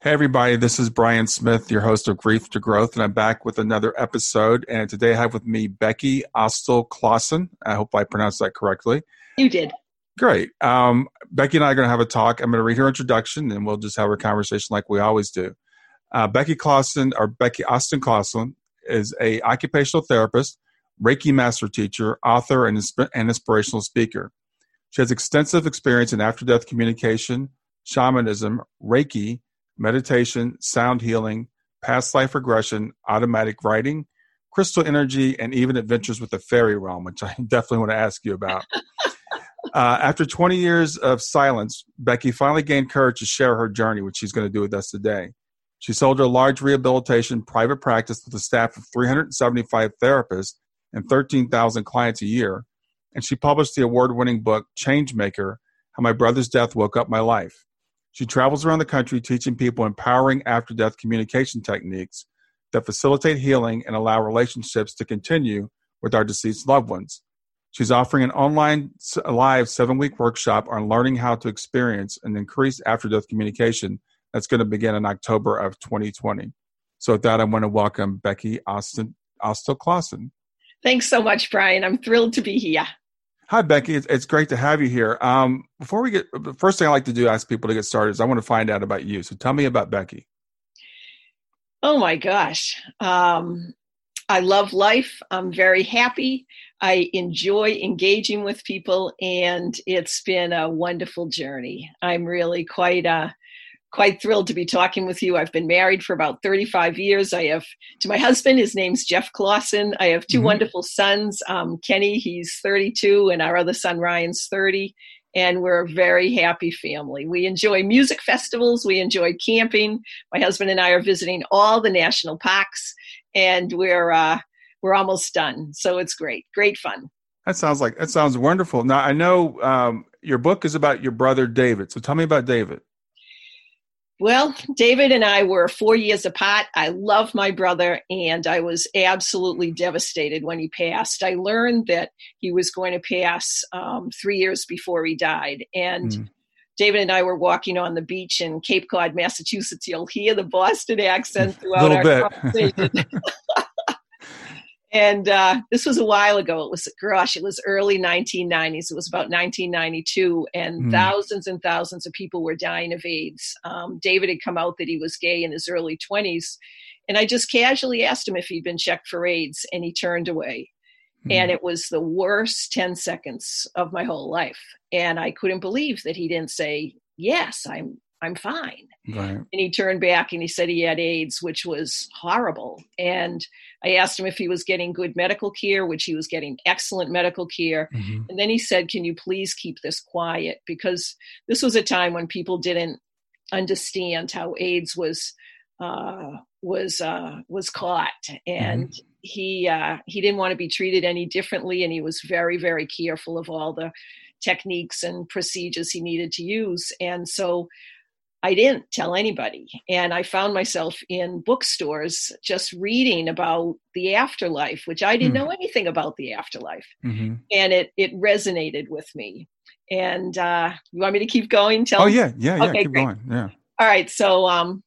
Hey, everybody, this is Brian Smith, your host of Grief to Growth, and I'm back with another episode. And today I have with me Becky Ostel Clausen. I hope I pronounced that correctly. You did. Great. Um, Becky and I are going to have a talk. I'm going to read her introduction and we'll just have a conversation like we always do. Uh, Becky Clausen, or Becky Austin Clausen, is a occupational therapist, Reiki master teacher, author, and, insp- and inspirational speaker. She has extensive experience in after death communication, shamanism, Reiki, meditation, sound healing, past life regression, automatic writing, crystal energy, and even adventures with the fairy realm, which I definitely want to ask you about. uh, after 20 years of silence, Becky finally gained courage to share her journey, which she's going to do with us today. She sold her large rehabilitation private practice with a staff of 375 therapists and 13,000 clients a year, and she published the award winning book, Changemaker How My Brother's Death Woke Up My Life. She travels around the country teaching people empowering after death communication techniques that facilitate healing and allow relationships to continue with our deceased loved ones. She's offering an online live seven week workshop on learning how to experience and increase after death communication that's going to begin in October of 2020. So, with that, I want to welcome Becky Austin Ostel Clausen. Thanks so much, Brian. I'm thrilled to be here. Hi, Becky. It's, it's great to have you here. Um, before we get, the first thing I like to do, ask people to get started, is I want to find out about you. So tell me about Becky. Oh my gosh. Um, I love life. I'm very happy. I enjoy engaging with people, and it's been a wonderful journey. I'm really quite uh, quite thrilled to be talking with you. I've been married for about 35 years. I have to my husband, his name's Jeff Clausen. I have 2 mm-hmm. wonderful sons, um, Kenny, he's 32, and our other son, Ryan's 30. And we're a very happy family. We enjoy music festivals. We enjoy camping. My husband and I are visiting all the national parks, and we're uh, we're almost done. So it's great, great fun. That sounds like that sounds wonderful. Now I know um, your book is about your brother David. So tell me about David. Well, David and I were four years apart. I love my brother, and I was absolutely devastated when he passed. I learned that he was going to pass um, three years before he died. And mm. David and I were walking on the beach in Cape Cod, Massachusetts. You'll hear the Boston accent throughout our bit. conversation. and uh, this was a while ago. It was, gosh, it was early 1990s. It was about 1992, and mm. thousands and thousands of people were dying of AIDS. Um, David had come out that he was gay in his early 20s, and I just casually asked him if he'd been checked for AIDS, and he turned away. Mm. And it was the worst 10 seconds of my whole life. And I couldn't believe that he didn't say, Yes, I'm I'm fine. Right. And he turned back and he said he had AIDS, which was horrible. And I asked him if he was getting good medical care, which he was getting excellent medical care. Mm-hmm. And then he said, Can you please keep this quiet? Because this was a time when people didn't understand how AIDS was uh, was uh, was caught, and mm-hmm. he uh, he didn't want to be treated any differently, and he was very very careful of all the techniques and procedures he needed to use. And so I didn't tell anybody. And I found myself in bookstores just reading about the afterlife, which I didn't mm. know anything about the afterlife. Mm-hmm. And it, it resonated with me. And uh, you want me to keep going? Tell oh, yeah, yeah, yeah. Okay, keep great. going. Yeah. All right. So, um,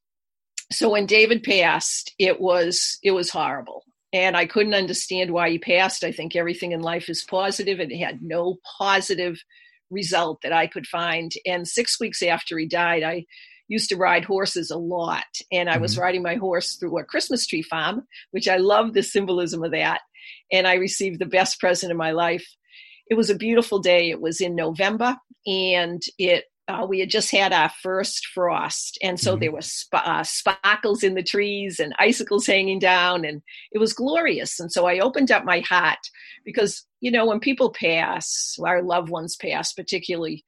so when David passed, it was it was horrible, and I couldn't understand why he passed. I think everything in life is positive, and it had no positive result that I could find. And six weeks after he died, I used to ride horses a lot. And I was mm-hmm. riding my horse through a Christmas tree farm, which I love the symbolism of that. And I received the best present of my life. It was a beautiful day. It was in November and it uh, we had just had our first frost, and so mm-hmm. there were sp- uh, sparkles in the trees and icicles hanging down, and it was glorious. And so I opened up my heart because you know when people pass, our loved ones pass, particularly,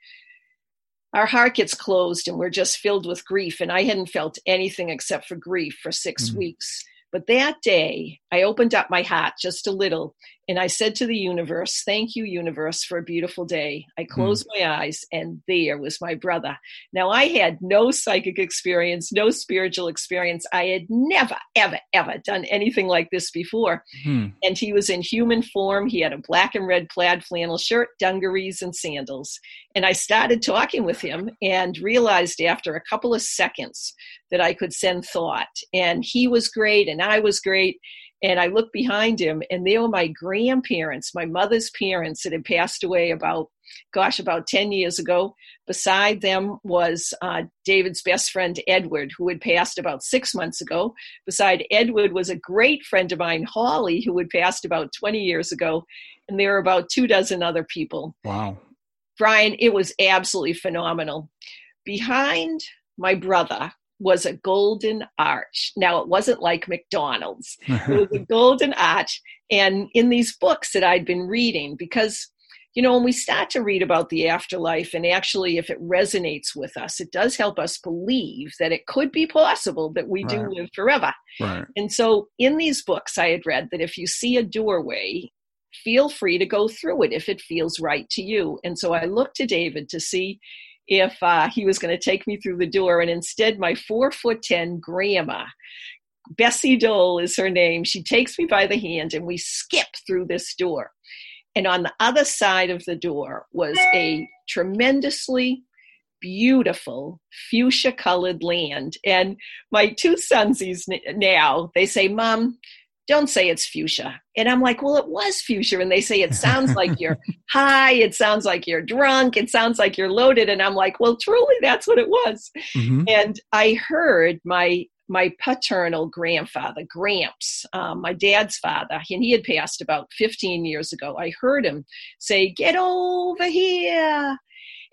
our heart gets closed and we're just filled with grief. And I hadn't felt anything except for grief for 6 mm-hmm. weeks. But that day, I opened up my heart just a little and I said to the universe, Thank you, universe, for a beautiful day. I hmm. closed mm. my eyes, and there was my brother. Now, I had no psychic experience, no spiritual experience. I had never, ever, ever done anything like this before. Mm. And he was in human form. He had a black and red plaid flannel shirt, dungarees, and sandals. And I started talking with him and realized after a couple of seconds that I could send thought. And he was great, and I was great and I looked behind him, and there were my grandparents, my mother's parents that had passed away about, gosh, about 10 years ago. Beside them was uh, David's best friend, Edward, who had passed about six months ago. Beside Edward was a great friend of mine, Holly, who had passed about 20 years ago. And there were about two dozen other people. Wow. Brian, it was absolutely phenomenal. Behind my brother was a golden arch. Now, it wasn't like McDonald's, it was a golden arch. And in these books that I'd been reading, because you know, when we start to read about the afterlife, and actually, if it resonates with us, it does help us believe that it could be possible that we do live forever. Right. And so, in these books, I had read that if you see a doorway, feel free to go through it if it feels right to you. And so, I looked to David to see if uh, he was going to take me through the door. And instead, my four foot 10 grandma, Bessie Dole is her name, she takes me by the hand and we skip through this door. And on the other side of the door was a tremendously beautiful fuchsia colored land. And my two sonsies now, they say, Mom, don't say it's fuchsia. And I'm like, well, it was fuchsia. And they say it sounds like you're high. It sounds like you're drunk. It sounds like you're loaded. And I'm like, well, truly, that's what it was. Mm-hmm. And I heard my my paternal grandfather, Gramps, um, my dad's father, and he had passed about 15 years ago. I heard him say, Get over here.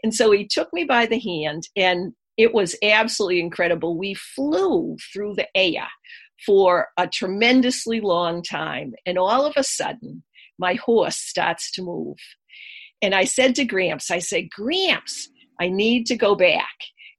And so he took me by the hand, and it was absolutely incredible. We flew through the air for a tremendously long time. And all of a sudden, my horse starts to move. And I said to Gramps, I said, Gramps, I need to go back.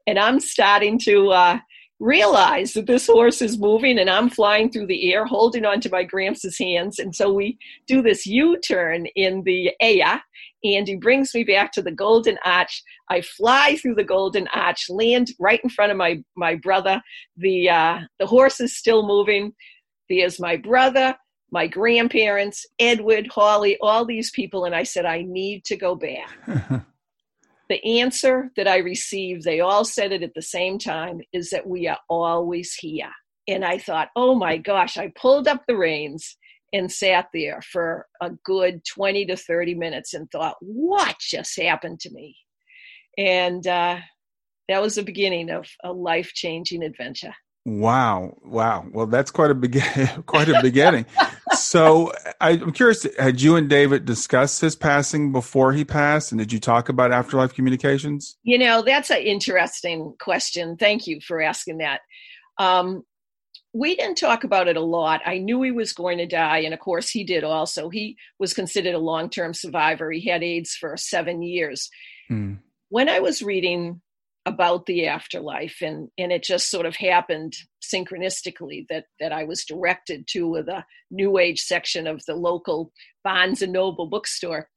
And I'm starting to uh, realize that this horse is moving and I'm flying through the air, holding onto my Gramps' hands. And so we do this U turn in the air and he brings me back to the golden arch. I fly through the golden arch land right in front of my my brother. The uh, the horse is still moving. There's my brother my grandparents edward holly all these people. And i said i need to go back the answer that i received they all said it at the same time is that we are always here and i thought oh my gosh i pulled up the reins and sat there for a good 20 to 30 minutes and thought, what just happened to me? And uh, that was the beginning of a life changing adventure. Wow. Wow. Well, that's quite a beginning, quite a beginning. so I, am curious, had you and David discussed his passing before he passed? And did you talk about afterlife communications? You know, that's an interesting question. Thank you for asking that. Um, we didn't talk about it a lot. I knew he was going to die, and of course, he did also. He was considered a long term survivor. He had AIDS for seven years. Hmm. When I was reading about the afterlife, and, and it just sort of happened synchronistically that, that I was directed to the New Age section of the local Barnes and Noble bookstore.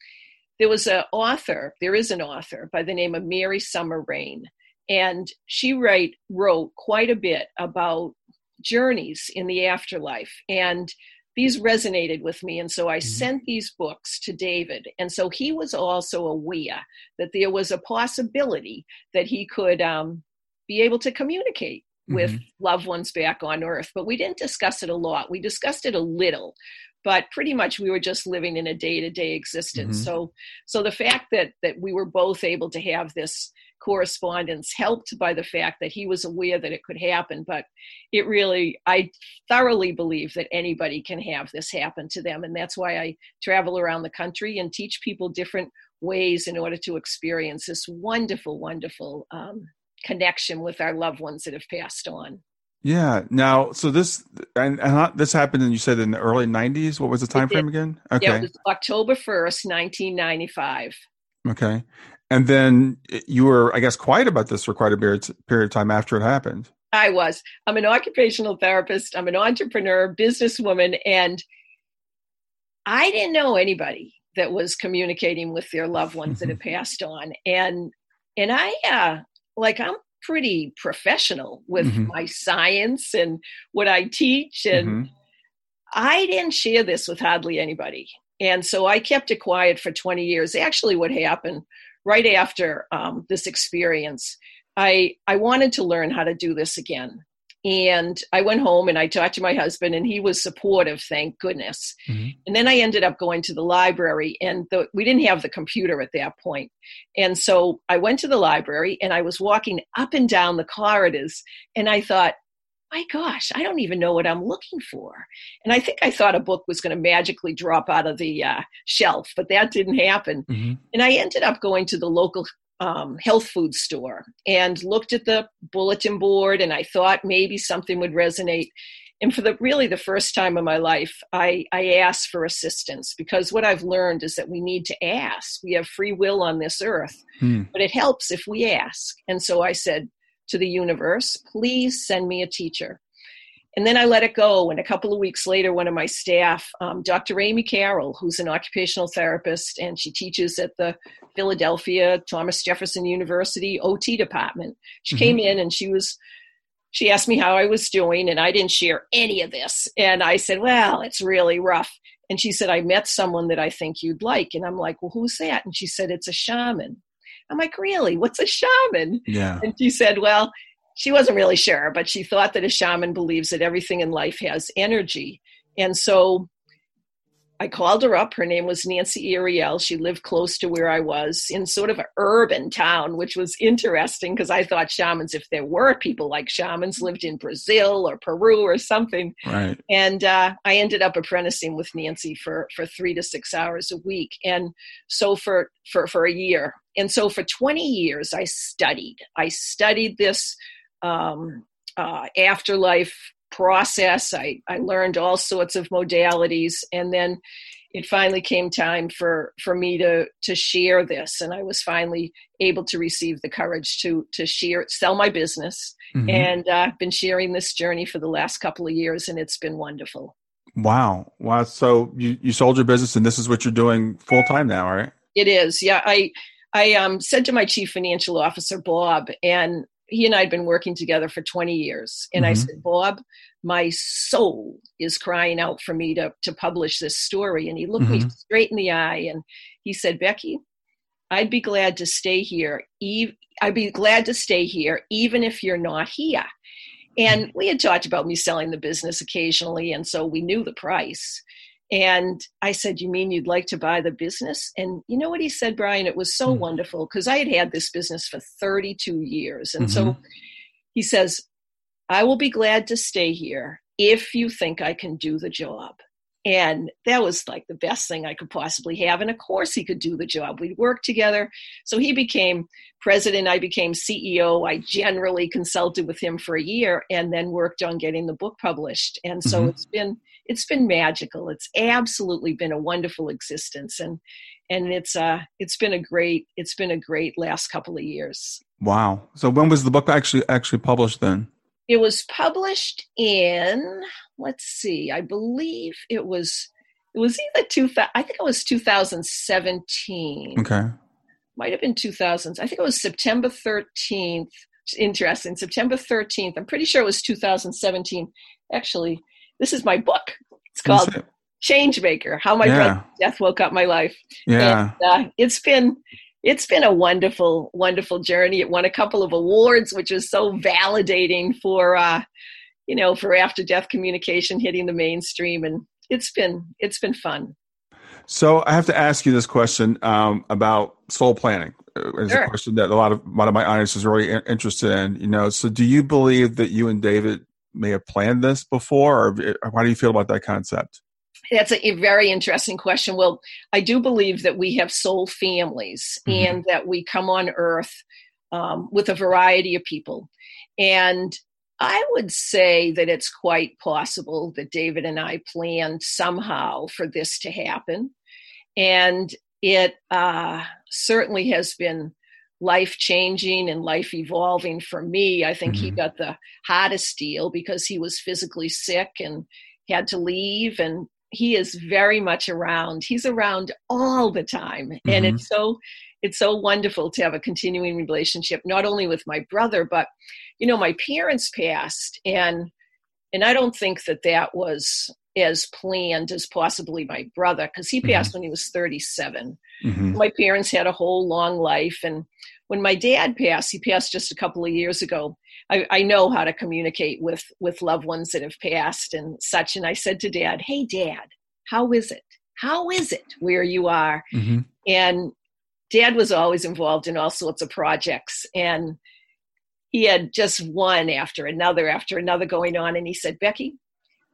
There was an author, there is an author by the name of Mary Summer Rain and she write wrote quite a bit about journeys in the afterlife and these resonated with me and so i mm-hmm. sent these books to david and so he was also aware that there was a possibility that he could um, be able to communicate with mm-hmm. loved ones back on earth but we didn't discuss it a lot we discussed it a little but pretty much we were just living in a day-to-day existence mm-hmm. so so the fact that that we were both able to have this correspondence helped by the fact that he was aware that it could happen but it really i thoroughly believe that anybody can have this happen to them and that's why i travel around the country and teach people different ways in order to experience this wonderful wonderful um, connection with our loved ones that have passed on yeah. Now, so this and, and this happened, and you said in the early '90s. What was the time frame again? Okay. Yeah, it was October first, 1995. Okay, and then you were, I guess, quiet about this for quite a period period of time after it happened. I was. I'm an occupational therapist. I'm an entrepreneur, businesswoman, and I didn't know anybody that was communicating with their loved ones that had passed on, and and I uh, like I'm pretty professional with mm-hmm. my science and what I teach. And mm-hmm. I didn't share this with hardly anybody. And so I kept it quiet for 20 years. Actually, what happened right after um, this experience, I, I wanted to learn how to do this again. And I went home and I talked to my husband, and he was supportive, thank goodness. Mm-hmm. And then I ended up going to the library, and the, we didn't have the computer at that point. And so I went to the library and I was walking up and down the corridors, and I thought, my gosh, I don't even know what I'm looking for. And I think I thought a book was going to magically drop out of the uh, shelf, but that didn't happen. Mm-hmm. And I ended up going to the local um, health food store and looked at the bulletin board and I thought maybe something would resonate. And for the really the first time in my life, I, I asked for assistance because what I've learned is that we need to ask. We have free will on this earth, hmm. but it helps if we ask. And so I said to the universe, please send me a teacher. And then I let it go. And a couple of weeks later, one of my staff, um, Dr. Amy Carroll, who's an occupational therapist, and she teaches at the Philadelphia Thomas Jefferson University OT department, she mm-hmm. came in and she was she asked me how I was doing, and I didn't share any of this. And I said, Well, it's really rough. And she said, I met someone that I think you'd like. And I'm like, Well, who's that? And she said, It's a shaman. I'm like, Really? What's a shaman? Yeah. And she said, Well, she wasn't really sure, but she thought that a shaman believes that everything in life has energy. And so I called her up. Her name was Nancy Ariel. She lived close to where I was in sort of an urban town, which was interesting because I thought shamans, if there were people like shamans, lived in Brazil or Peru or something. Right. And uh, I ended up apprenticing with Nancy for, for three to six hours a week. And so for, for, for a year. And so for 20 years, I studied. I studied this um, uh, afterlife process. I, I learned all sorts of modalities, and then it finally came time for, for me to, to share this, and I was finally able to receive the courage to to share, sell my business, mm-hmm. and I've uh, been sharing this journey for the last couple of years, and it's been wonderful. Wow, wow! So you you sold your business, and this is what you're doing full time now, right? It is, yeah. I I um, said to my chief financial officer Bob, and he and I had been working together for 20 years. And mm-hmm. I said, Bob, my soul is crying out for me to, to publish this story. And he looked mm-hmm. me straight in the eye and he said, Becky, I'd be glad to stay here. I'd be glad to stay here, even if you're not here. And we had talked about me selling the business occasionally, and so we knew the price. And I said, You mean you'd like to buy the business? And you know what he said, Brian? It was so mm-hmm. wonderful because I had had this business for 32 years. And mm-hmm. so he says, I will be glad to stay here if you think I can do the job. And that was like the best thing I could possibly have. And of course, he could do the job. We'd work together. So he became president. I became CEO. I generally consulted with him for a year and then worked on getting the book published. And so mm-hmm. it's been it's been magical. It's absolutely been a wonderful existence, and and it's uh it's been a great it's been a great last couple of years. Wow. So when was the book actually actually published then? It was published in let's see, I believe it was it was either two I think it was 2017. Okay. Might have been 2000s. I think it was September 13th interesting. September 13th. I'm pretty sure it was 2017. Actually, this is my book. It's called Changemaker: How My yeah. Death Woke Up My Life. Yeah, and, uh, it's been it's been a wonderful, wonderful journey. It won a couple of awards, which was so validating for uh, you know for after death communication hitting the mainstream, and it's been it's been fun. So I have to ask you this question um, about soul planning. Uh, it's sure. a question that a lot of a lot of my audience is really interested in. You know, so do you believe that you and David may have planned this before, or, how do you feel about that concept? That's a, a, very interesting question. Well, I do believe that we have soul families mm-hmm. and that we come on earth um, with a variety of people. And I would say that it's quite possible that David and I planned somehow for this to happen. And it uh, certainly has been life changing and life evolving for me. I think mm-hmm. he got the hottest deal because he was physically sick and had to leave. And he is very much around. He's around all the time. Mm-hmm. And it's so it's so wonderful to have a continuing relationship not only with my brother but you know my parents passed and and i don't think that that was as planned as possibly my brother because he passed mm-hmm. when he was 37 mm-hmm. my parents had a whole long life and when my dad passed he passed just a couple of years ago I, I know how to communicate with with loved ones that have passed and such. And i said to dad hey dad how is it? How is it where you are? Mm-hmm. and dad was always involved in all sorts of projects. And he had just one after another after another going on. And he said becky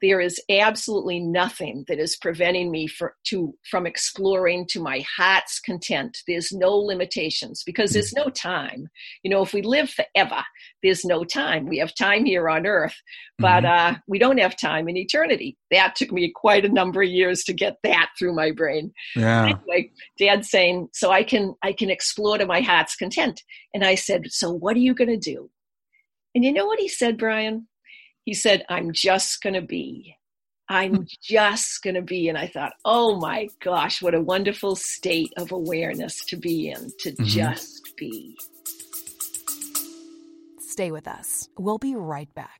there is absolutely nothing that is preventing me for, to, from exploring to my heart's content. There's no limitations because there's no time. You know, if we live forever, there's no time. We have time here on earth, but mm-hmm. uh, we don't have time in eternity. That took me quite a number of years to get that through my brain. Yeah. Anyway, Dad's saying, so I can I can explore to my heart's content. And I said, so what are you going to do? And you know what he said, Brian? He said, I'm just going to be. I'm hmm. just going to be. And I thought, oh my gosh, what a wonderful state of awareness to be in, to mm-hmm. just be. Stay with us. We'll be right back.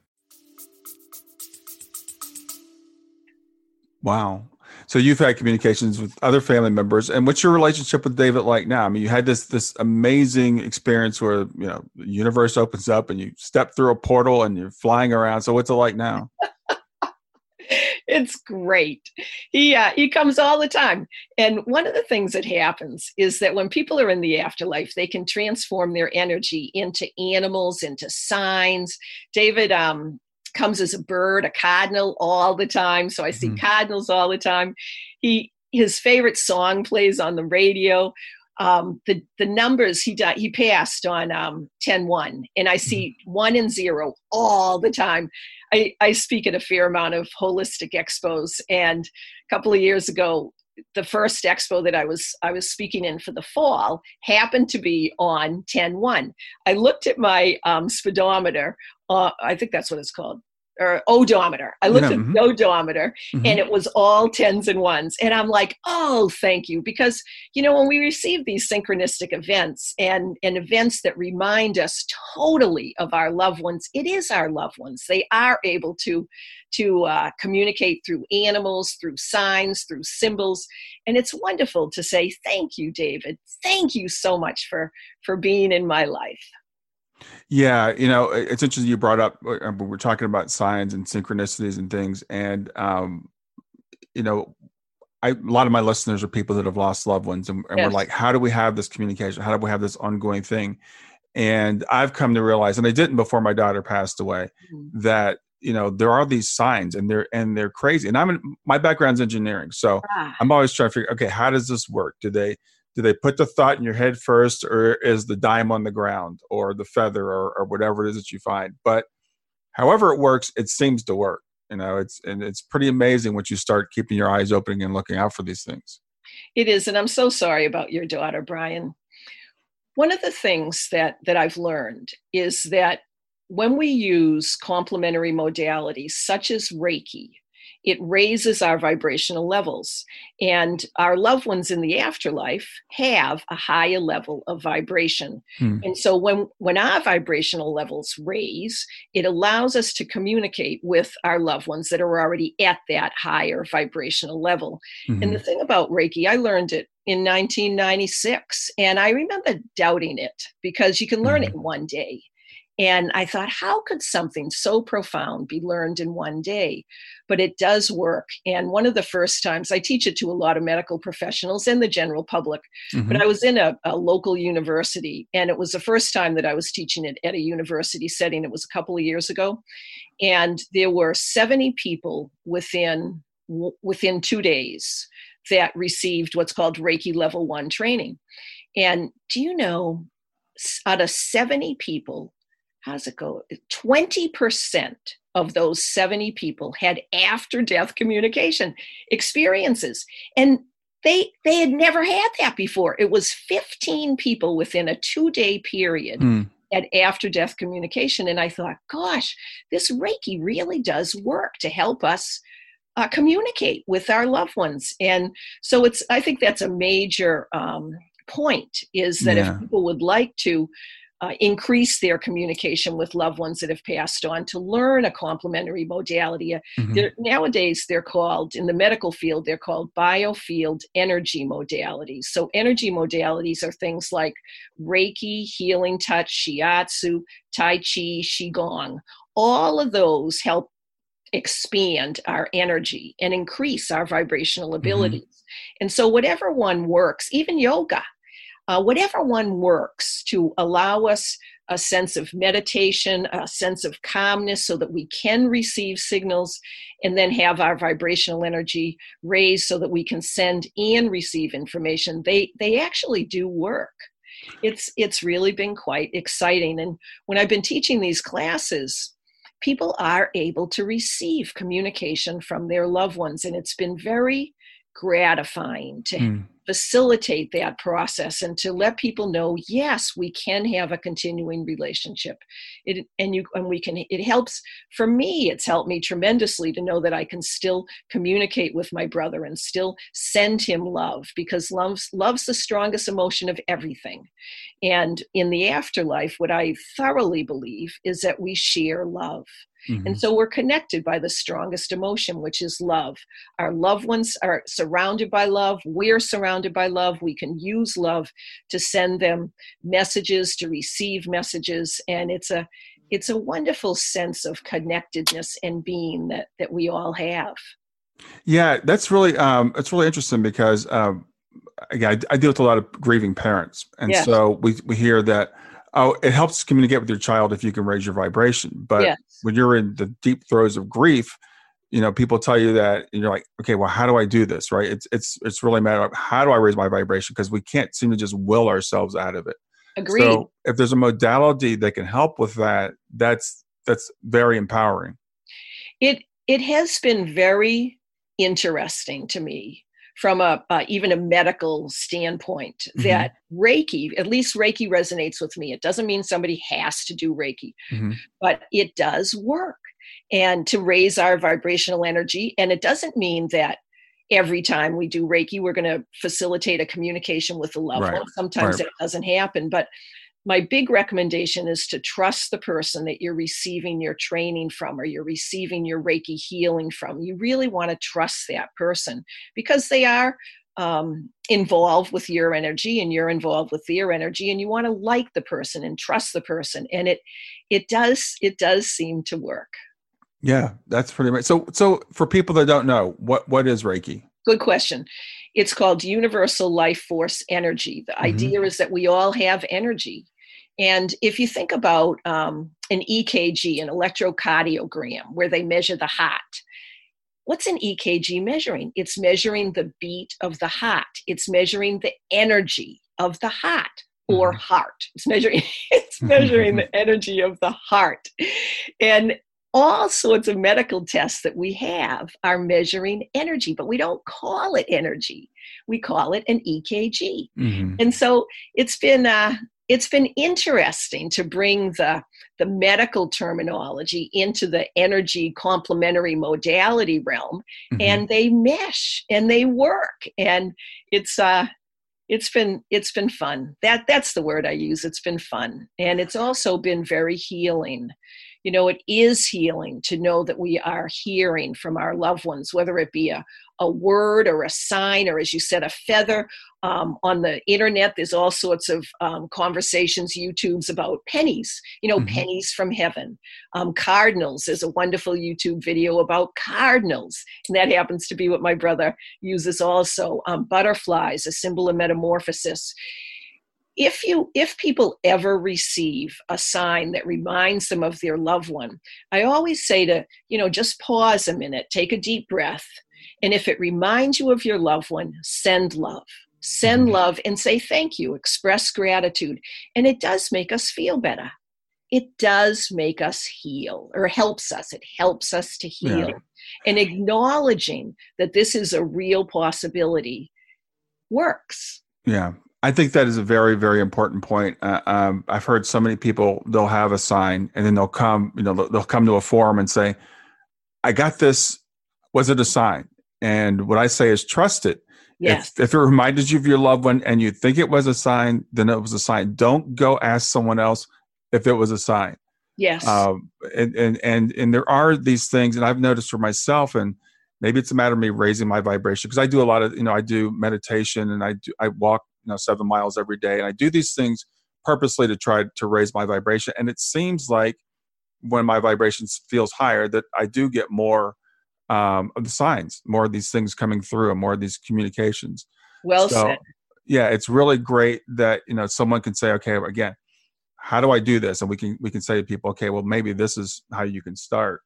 Wow. So you've had communications with other family members, and what's your relationship with David like now? I mean, you had this this amazing experience where you know the universe opens up and you step through a portal and you're flying around. So what's it like now? it's great. He uh, he comes all the time, and one of the things that happens is that when people are in the afterlife, they can transform their energy into animals, into signs. David um, comes as a bird, a cardinal, all the time, so I see mm-hmm. cardinals all the time. He his favorite song plays on the radio. Um, the the numbers he died, he passed on um, 10 1 and i see mm-hmm. one and zero all the time I, I speak at a fair amount of holistic expos, and a couple of years ago, the first expo that I was I was speaking in for the fall happened to be on 10-1. I looked at my um, speedometer. Uh, I think that's what it's called or odometer. I looked yeah, at mm-hmm. the odometer mm-hmm. and it was all tens and ones. And I'm like, oh, thank you. Because, you know, when we receive these synchronistic events and, and events that remind us totally of our loved ones, it is our loved ones. They are able to, to uh, communicate through animals, through signs, through symbols. And it's wonderful to say, thank you, David. Thank you so much for, for being in my life. Yeah, you know, it's interesting you brought up. Uh, we're talking about signs and synchronicities and things, and um, you know, I, a lot of my listeners are people that have lost loved ones, and, and yes. we're like, how do we have this communication? How do we have this ongoing thing? And I've come to realize, and I didn't before my daughter passed away, mm-hmm. that you know there are these signs, and they're and they're crazy. And I'm in, my background's engineering, so ah. I'm always trying to figure, okay, how does this work? Do they do they put the thought in your head first or is the dime on the ground or the feather or, or whatever it is that you find but however it works, it seems to work. You know, it's and it's pretty amazing once you start keeping your eyes open and looking out for these things. It is, and I'm so sorry about your daughter, Brian. One of the things that that I've learned is that when we use complementary modalities such as Reiki, it raises our vibrational levels. And our loved ones in the afterlife have a higher level of vibration. Hmm. And so when, when our vibrational levels raise, it allows us to communicate with our loved ones that are already at that higher vibrational level. Mm-hmm. And the thing about Reiki, I learned it in 1996 and i remember doubting it because you can learn mm-hmm. it in one day and I thought, how could something so profound be learned in one day? But it does work. And one of the first times I teach it to a lot of medical professionals and the general public, mm-hmm. but I was in a, a, local university, and it was the first time that I was teaching it at a university setting. It was a couple of years ago. And there were 70 people within within two days that received what's called Reiki level one training. And do you know, out of 70 people, how does it go? 20% of those 70 people had after death communication experiences. And they they had never had that before. It was 15 people within a two-day period mm. at after death communication. And I thought, gosh, this Reiki really does work to help us uh, communicate with our loved ones. And so it's I think that's a major um, point is that yeah. if people would like to uh, increase their communication with loved ones that have passed on to learn a complementary modality. Uh, mm-hmm. They're, nowadays, they're called, in the medical field, they're called biofield energy modalities. So, energy modalities are things like Reiki, healing touch, Shiatsu, Tai Chi, Qigong. All of those help expand our energy and increase our vibrational mm-hmm. abilities. Mm-hmm. And so, whatever one works, even yoga, uh, whatever one works to allow us a sense of meditation, a sense of calmness, so that we can receive signals and then have our vibrational energy raised so that we can send and receive information. They they actually do work. It's it's really been quite exciting. And when I've been teaching these classes, people are able to receive communication from their loved ones, and it's been very gratifying to mm facilitate that process and to let people know yes we can have a continuing relationship it and you and we can it helps for me it's helped me tremendously to know that i can still communicate with my brother and still send him love because love's love's the strongest emotion of everything and in the afterlife what i thoroughly believe is that we share love Mm-hmm. And so we're connected by the strongest emotion, which is love. Our loved ones are surrounded by love. We're surrounded by love. We can use love to send them messages, to receive messages. And it's a it's a wonderful sense of connectedness and being that that we all have. Yeah, that's really um, it's really interesting because um, again, I, I, deal with a lot of grieving parents, and yes. so we we hear that oh, it helps communicate with your child if you can raise your vibration. But yes. when you're in the deep throes of grief, you know, people tell you that and you're like, okay, well, how do I do this? Right. It's it's it's really a matter of how do I raise my vibration? Because we can't seem to just will ourselves out of it. Agreed. So if there's a modality that can help with that, that's that's very empowering. It it has been very interesting to me from a uh, even a medical standpoint mm-hmm. that reiki at least reiki resonates with me it doesn't mean somebody has to do reiki mm-hmm. but it does work and to raise our vibrational energy and it doesn't mean that every time we do reiki we're going to facilitate a communication with the loved right. one sometimes right. that doesn't happen but my big recommendation is to trust the person that you're receiving your training from or you're receiving your Reiki healing from. You really want to trust that person because they are um, involved with your energy and you're involved with their energy and you want to like the person and trust the person and it it does it does seem to work yeah that's pretty much so so for people that don't know what what is reiki good question it's called universal life force energy the mm-hmm. idea is that we all have energy and if you think about um, an EKG, an electrocardiogram, where they measure the heart, what's an EKG measuring? It's measuring the beat of the heart, it's measuring the energy of the heart or mm-hmm. heart. It's measuring it's measuring the energy of the heart. And all sorts of medical tests that we have are measuring energy, but we don't call it energy. We call it an EKG. Mm-hmm. And so it's been uh, it's been interesting to bring the the medical terminology into the energy complementary modality realm, mm-hmm. and they mesh and they work, and it's uh it's been it's been fun. That that's the word I use. It's been fun, and it's also been very healing you know, it is healing to know that we are hearing from our loved ones, whether it be a, a word or a sign, or as you said, a feather. Um, on the internet, there's all sorts of um, conversations, YouTubes about pennies, you know, mm-hmm. pennies from heaven. Um, cardinals, there's a wonderful YouTube video about cardinals, and that happens to be what my brother uses also. Um, butterflies, a symbol of metamorphosis if you if people ever receive a sign that reminds them of their loved one i always say to you know just pause a minute take a deep breath and if it reminds you of your loved one send love. Send mm-hmm. love and say thank you express gratitude and it does make us feel better. It does make us heal or helps us. It helps us to heal. Yeah. and acknowledging that this is a real possibility works. Yeah I think that is a very, very important point. Uh, um, I've heard so many people they'll have a sign and then they'll come, you know, they'll come to a forum and say, "I got this. Was it a sign?" And what I say is, trust it. Yes. If, if it reminded you of your loved one and you think it was a sign, then it was a sign. Don't go ask someone else if it was a sign. Yes. Um, and, and and and there are these things, and I've noticed for myself, and maybe it's a matter of me raising my vibration because I do a lot of, you know, I do meditation and I do I walk you know seven miles every day. And i do these things purposely to try to raise my vibration. And it seems like when my vibration feels higher that i do get more um, of the signs more of these things coming through and more of these communications. Well so, said. yeah it's really great that you know someone can say okay again how do i do this? And we can we can say to people okay well maybe this is how you can start.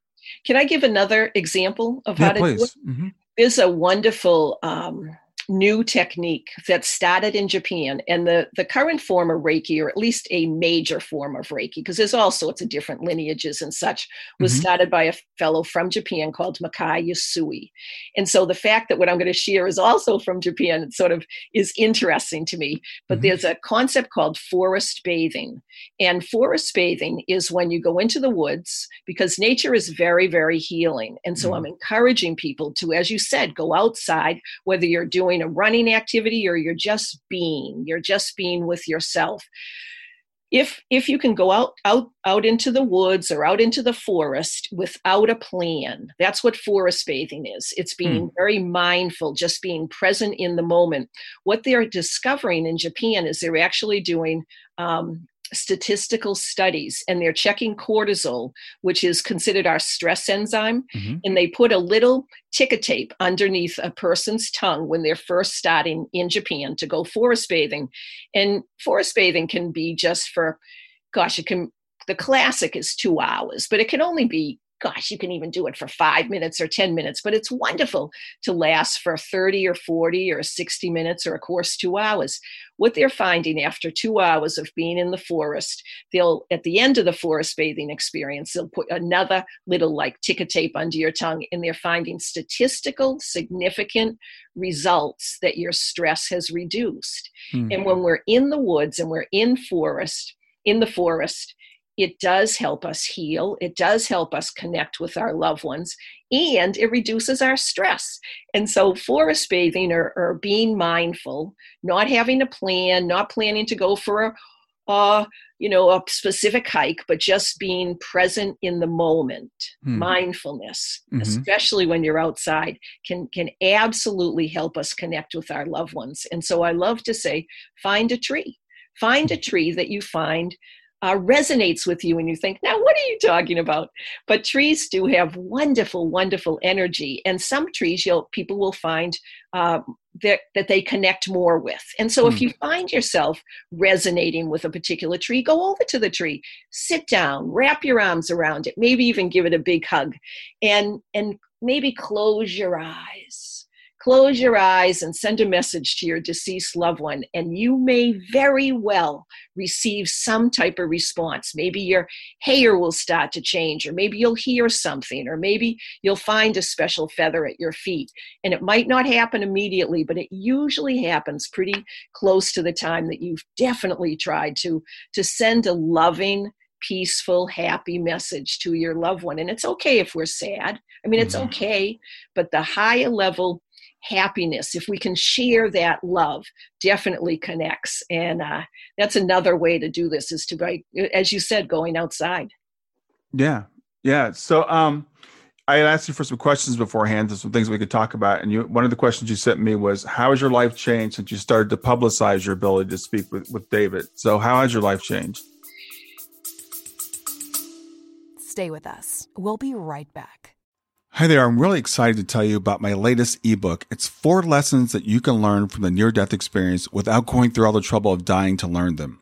Can i give another example of yeah, how to please. do it? mm-hmm. there's a wonderful um, new technique that started in Japan. And the, the current form of Reiki, or at least a major form of Reiki, because there's all sorts of different lineages and such, was mm-hmm. started by a fellow from Japan called Mikao Usui. And so the fact that what I'm going to share is also from Japan it sort of is interesting to me. But mm-hmm. there's a concept called forest bathing. And forest bathing is when you go into the woods because nature is very, very healing. And so mm-hmm. I'm encouraging people to, as you said, go outside, whether you're doing doing a running activity or you're just being you're just being with yourself. If if you can go out out out into the woods or out into the forest without a plan that's what forest bathing is. It's being mm. very mindful just being present in the moment. What they're discovering in japan is they're actually doing um, statistical studies and they're checking cortisol, which is considered our stress enzyme, mm-hmm. and they put a little ticker tape underneath a person's tongue when they're first starting in Japan to go forest bathing. And forest bathing can be just for, gosh, it can, the classic is two hours, but it can only be gosh, you can even do it for five minutes or 10 minutes, but it's wonderful to last for 30 or 40 or 60 minutes or, of course, two hours. What they're finding after two hours of being in the forest, they'll, at the end of the forest bathing experience, they'll put another little like ticker tape under your tongue, and they're finding statistical significant results that your stress has reduced. Mm-hmm. And when we're in the woods and we're in forest, in the forest, it does help us heal. It does help us connect with our loved ones and it reduces our stress. And so, forest bathing or, or being mindful, not having a plan, not planning to go for a, uh, you know, a specific hike, but just being present in the moment, hmm. mindfulness, mm-hmm. especially when you're outside, can can absolutely help us connect with our loved ones. And so, I love to say, find a tree, find a tree that you find uh, resonates with you and you think, now what are you talking about? But trees do have wonderful, wonderful energy, and some trees you'll people will find uh, that that they connect more with. And so, if hmm. you find yourself resonating with a particular tree, go over to the tree, sit down, wrap your arms around it, maybe even give it a big hug, and and maybe close your eyes close your eyes and send a message to your deceased loved one, and you may very well receive some type of response. Maybe your hair will start to change, or maybe you'll hear something, or maybe you'll find a special feather at your feet. And it might not happen immediately, but it usually happens pretty close to the time that you've definitely tried to, to send a loving, peaceful, happy message to your loved one. And it's okay if we're sad. I mean, it's mm-hmm. okay, but the higher level happiness, if we can share that love, definitely connects. And uh, that's another way to do this is to, by, as you said, going outside. Yeah. Yeah. So, um, I had asked you for some questions beforehand, and some things we could talk about. And you, one of the questions you sent me was, "How has your life changed since you started to publicize your ability to speak with, with David?" So, how has your life changed? Stay with us. We'll be right back. Hi there. I'm really excited to tell you about my latest ebook. It's four lessons that you can learn from the near death experience without going through all the trouble of dying to learn them.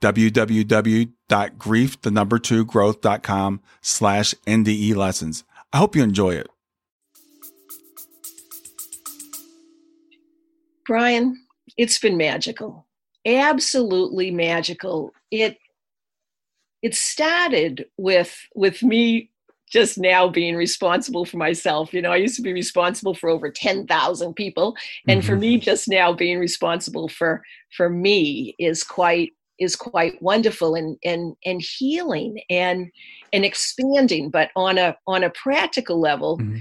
www.grief, the number two growth.com slash NDE lessons. I hope you enjoy it. Brian, it's been magical. Absolutely magical. It it started with with me just now being responsible for myself. You know, I used to be responsible for over 10,000 people and mm-hmm. for me just now being responsible for for me is quite is quite wonderful and and and healing and and expanding but on a on a practical level mm-hmm.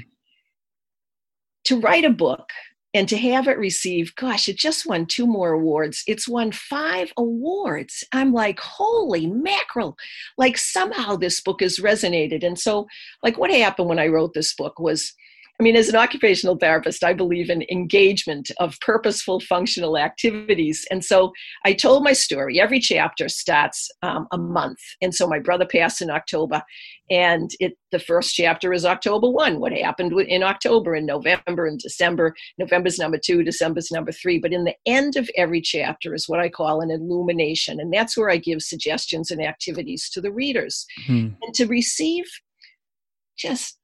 to write a book and to have it receive gosh it just won two more awards. It's won five awards. I'm like holy mackerel. Like somehow this book has resonated. And so like what happened when i wrote this book was I mean, as an occupational therapist, I believe in engagement of purposeful functional activities. And so I told my story. Every chapter starts um, a month. And so my brother passed in October, and it the first chapter is October 1, what happened in October and November and December. November's number two, December's number three. But in the end of every chapter is what I call an illumination. And that's where I give suggestions and activities to the readers. Hmm. And to receive just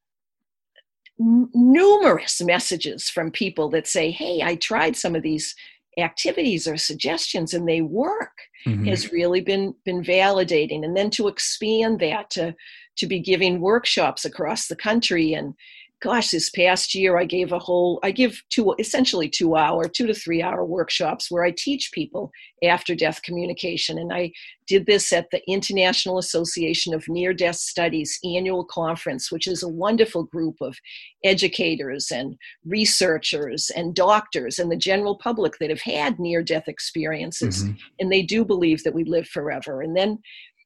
numerous messages from people that say, Hey, I tried some of these activities or suggestions and they work mm-hmm. has really been been validating and then to expand that to to be giving workshops across the country and gosh, this past year I gave a whole, I give two, essentially two hour, two to three hour workshops where I teach people after death communication. And I did this at the International Association of Near Death Studies annual conference, which is a wonderful group of educators and researchers and doctors and the general public that have had near death experiences. Mm-hmm. And they do believe that we live forever. And then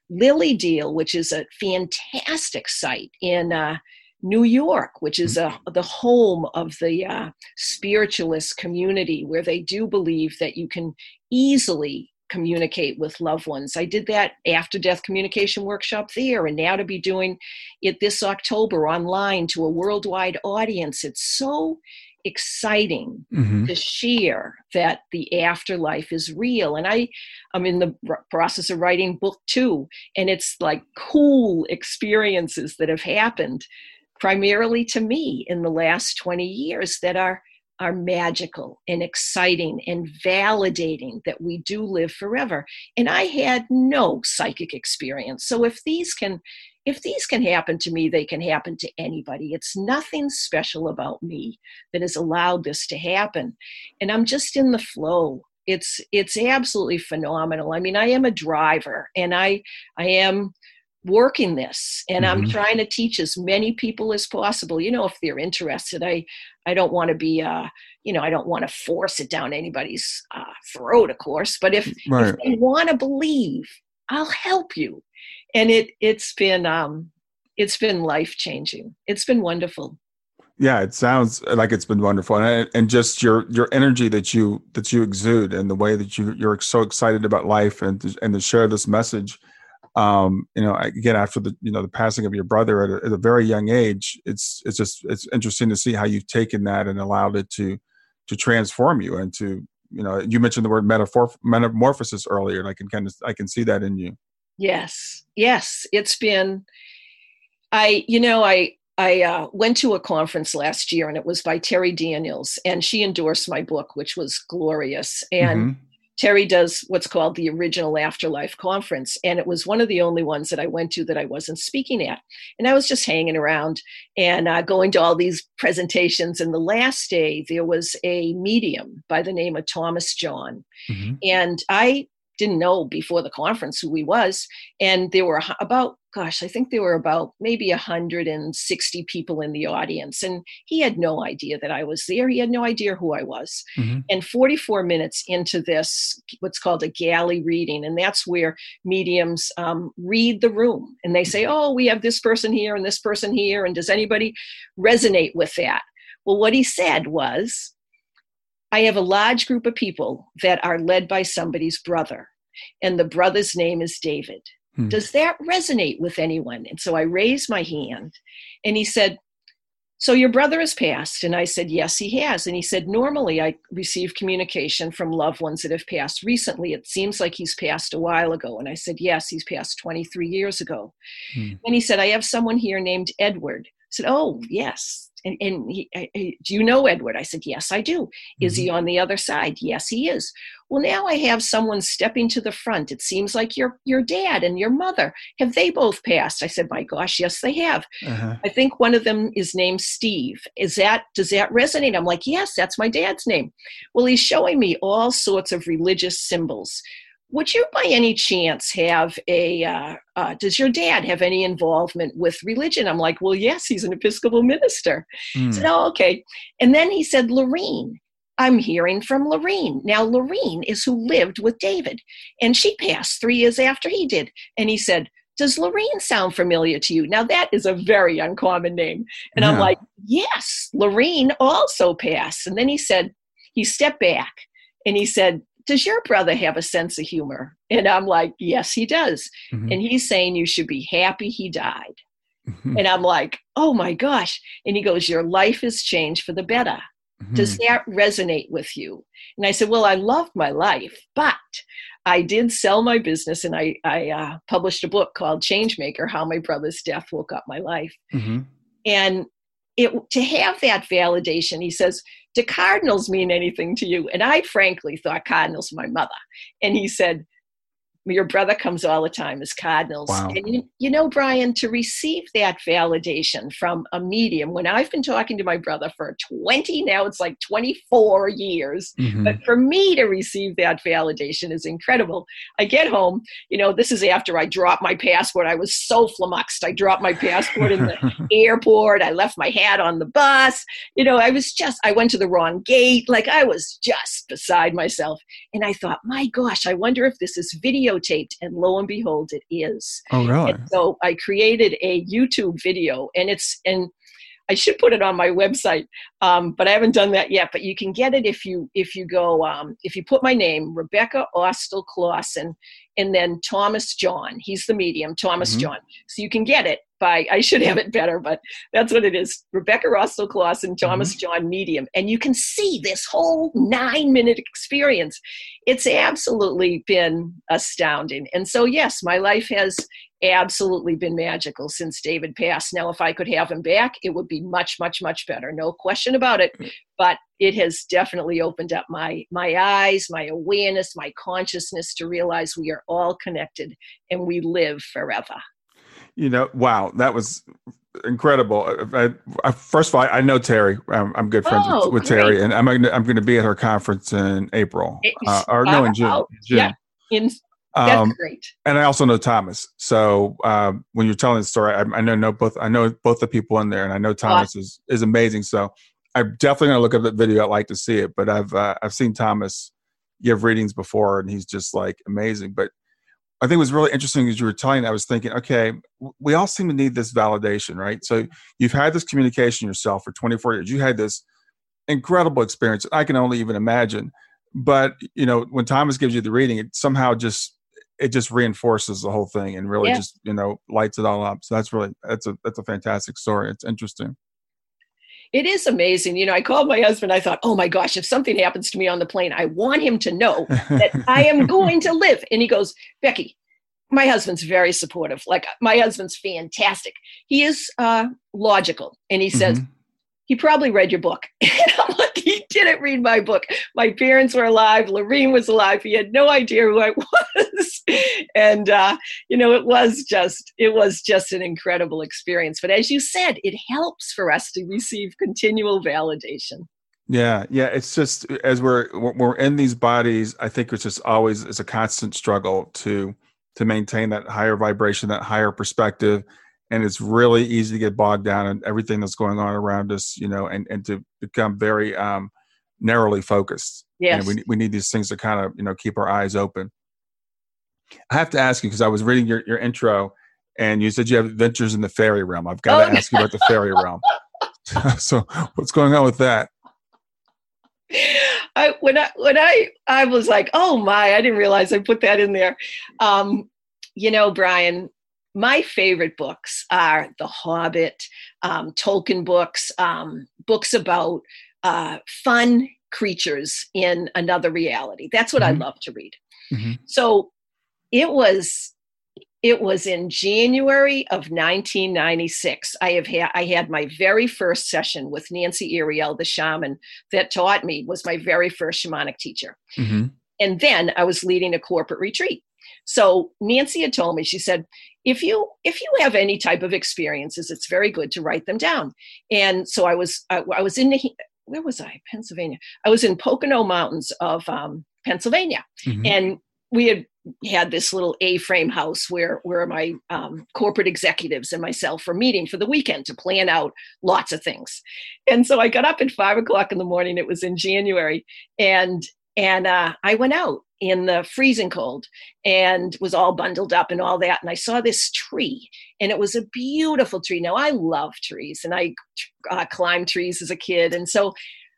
Lily Dale, which is a fantastic site in, uh, New York, which is a, the home of the uh, spiritualist community, where they do believe that you can easily communicate with loved ones. I did that after death communication workshop there, and now to be doing it this October online to a worldwide audience. It's so exciting mm-hmm. to share that the afterlife is real and i i'm in the process of writing book two and it's like cool experiences that have happened primarily to me in the last 20 years that are are magical and exciting and validating that we do live forever. And i had no psychic experience. So if these can if these can happen to me they can happen to anybody. It's nothing special about me that has allowed this to happen. And i'm just in the flow. It's it's absolutely phenomenal. I mean i am a driver and i i am working this and mm-hmm. i'm trying to teach as many people as possible you know if they're interested i i don't want to be uh you know i don't want to force it down anybody's uh, throat of course but if, right. if they want to believe i'll help you and it it's been um it's been life changing it's been wonderful Yeah, it sounds like it's been wonderful, and and just your your energy that you that you exude, and the way that you you're so excited about life, and and to share this message. Um, you know, again after the you know the passing of your brother at a, at a very young age, it's it's just it's interesting to see how you've taken that and allowed it to to transform you and to you know you mentioned the word metaphor metamorphosis earlier, and I can kind of I can see that in you. Yes, yes, it's been. I you know I I uh, went to a conference last year and it was by Terri Daniels, and she endorsed my book, which was glorious. And mm-hmm. Terri does what's called the original Afterlife Conference, and it was one of the only ones that I went to that I wasn't speaking at. And I was just hanging around and uh, going to all these presentations. And the last day, there was a medium by the name of Thomas John. Mm-hmm. And I didn't know before the conference who he was. And there were about, gosh, I think there were about maybe 160 people in the audience. And he had no idea that I was there. He had no idea who I was. Mm-hmm. And 44 minutes into this, what's called a gallery reading, and that's where mediums um, read the room and they say, oh, we have this person here and this person here. And does anybody resonate with that? Well, what he said was, I have a large group of people that are led by somebody's brother, and the brother's name is David. Hmm. Does that resonate with anyone? And so I raised my hand, and he said, So your brother has passed? And I said, Yes, he has. And he said, Normally I receive communication from loved ones that have passed recently. It seems like he's passed a while ago. And I said, Yes, he's passed 23 years ago. Hmm. And he said, I have someone here named Edward. I said, Oh, yes, and, and he, do you know Edward? I said, Yes, I do. Is mm-hmm. he on the other side? Yes, he is. Well, now I have someone stepping to the front. It seems like your your dad and your mother. Have they both passed? I said, My gosh, yes, they have. Uh-huh. I think one of them is named Steve. Is that does that resonate? I'm like, Yes, that's my dad's name. Well, he's showing me all sorts of religious symbols would you by any chance have a uh, uh, does your dad have any involvement with religion? I'm like well yes he's an episcopal minister. Mm. said oh okay. And then he said lorene i'm hearing from lorene. Now lorene is who lived with david and she passed three years after he did. And he said does lorene sound familiar to you? Now that is a very uncommon name. And yeah. i'm like yes lorene also passed. And then he said he stepped back and he said does your brother have a sense of humor? And I'm like, yes, he does. Mm-hmm. And he's saying you should be happy he died. Mm-hmm. And I'm like, oh my gosh. And he goes, your life has changed for the better. Mm-hmm. Does that resonate with you? And I said, well, I loved my life, but I did sell my business and I, I uh, published a book called Changemaker How My Brother's Death Woke Up My Life. Mm-hmm. And it, to have that validation, he says, do cardinals mean anything to you? And I frankly thought cardinals were my mother. And he said, your brother comes all the time as cardinals. Wow. And you, you know, Brian, to receive that validation from a medium, when I've been talking to my brother for 20, now it's like 24 years, mm-hmm. but for me to receive that validation is incredible. I get home, you know, this is after I dropped my passport. I was so flummoxed. I dropped my passport in the airport. I left my hat on the bus. You know, I was just, I went to the wrong gate. Like I was just beside myself. And I thought, my gosh, I wonder if this is video videotaped, and lo and behold, it is. Oh, really? And so I created a YouTube video, and it's and I should put it on my website, um, but I haven't done that yet. But you can get it if you if you go um, if you put my name Rebecca Austill Clausen and then Thomas John. He's the medium, Thomas mm-hmm. John. So you can get it by I should have it better, but that's what it is. Rebecca Austill Clausen, Thomas mm-hmm. John Medium. And you can see this whole nine minute experience. It's absolutely been astounding. And so yes, my life has absolutely been magical since David passed. Now, if I could have him back, it would be much, much, much better. No question about it. Mm. But it has definitely opened up my my eyes, my awareness, my consciousness to realize we are all connected and we live forever. You know, wow, that was incredible. I, I, first of all, I know Terri. I'm, I'm good friends oh, with, with Terri, and I'm gonna, I'm going to be at her conference in April, uh, or no, in June. June. Yeah, in that's um, great. And I also know Thomas. So um, when you're telling the story, I, I, know, know both. I know both the people in there, and I know Thomas awesome. is is amazing. So I'm definitely gonna look at that video. I'd like to see it, but I've uh, I've seen Thomas give readings before, and he's just like amazing. But I think it was really interesting as you were telling. I was thinking, okay, we all seem to need this validation, right? So you've had this communication yourself for 24 years. You had this incredible experience. I can only even imagine. But you know, when Thomas gives you the reading, it somehow just it just reinforces the whole thing and really yeah. just you know lights it all up. So that's really that's a that's a fantastic story. It's interesting it is amazing. You know, I called my husband. I thought, oh my gosh, if something happens to me on the plane, I want him to know that I am going to live. And he goes, Becky, my husband's very supportive. Like my husband's fantastic. He is uh, logical, and he says mm-hmm. He probably read your book. Like, he didn't read my book. My parents were alive. Lorene was alive. He had no idea who I was, and uh, you know, it was just it was just an incredible experience. But as you said, it helps for us to receive continual validation. Yeah, yeah. It's just as we're we're in these bodies, I think it's just always it's a constant struggle to to maintain that higher vibration, that higher perspective. And it's really easy to get bogged down in everything that's going on around us, you know, and, and to become very um, narrowly focused. Yes. And we, we need these things to kind of, you know, keep our eyes open. I have to ask you, because I was reading your, your intro and you said you have adventures in the fairy realm. I've got oh, to ask you about the fairy realm. so what's going on with that? I, when I when I I was like, oh my, I didn't realize I put that in there. Um, you know, Brian, my favorite books are The Hobbit, um, Tolkien books, um, books about uh, fun creatures in another reality. That's what mm-hmm. I love to read. Mm-hmm. So it was it was in January of 1996. I have had I had my very first session with Nancy Ariel, the shaman that taught me, was my very first shamanic teacher. Mm-hmm. And then I was leading a corporate retreat. So Nancy had told me, she said, if you if you have any type of experiences, it's very good to write them down. And so I was I, I was in the where was I? Pennsylvania. I was in Pocono Mountains of um, Pennsylvania, mm-hmm. and we had had this little A-frame house where where my um, corporate executives and myself were meeting for the weekend to plan out lots of things. And so I got up at five o'clock in the morning. It was in January, and and uh, I went out in the freezing cold and was all bundled up and all that. And I saw this tree, and it was a beautiful tree. Now I love trees, and I uh, climbed trees as a kid, and so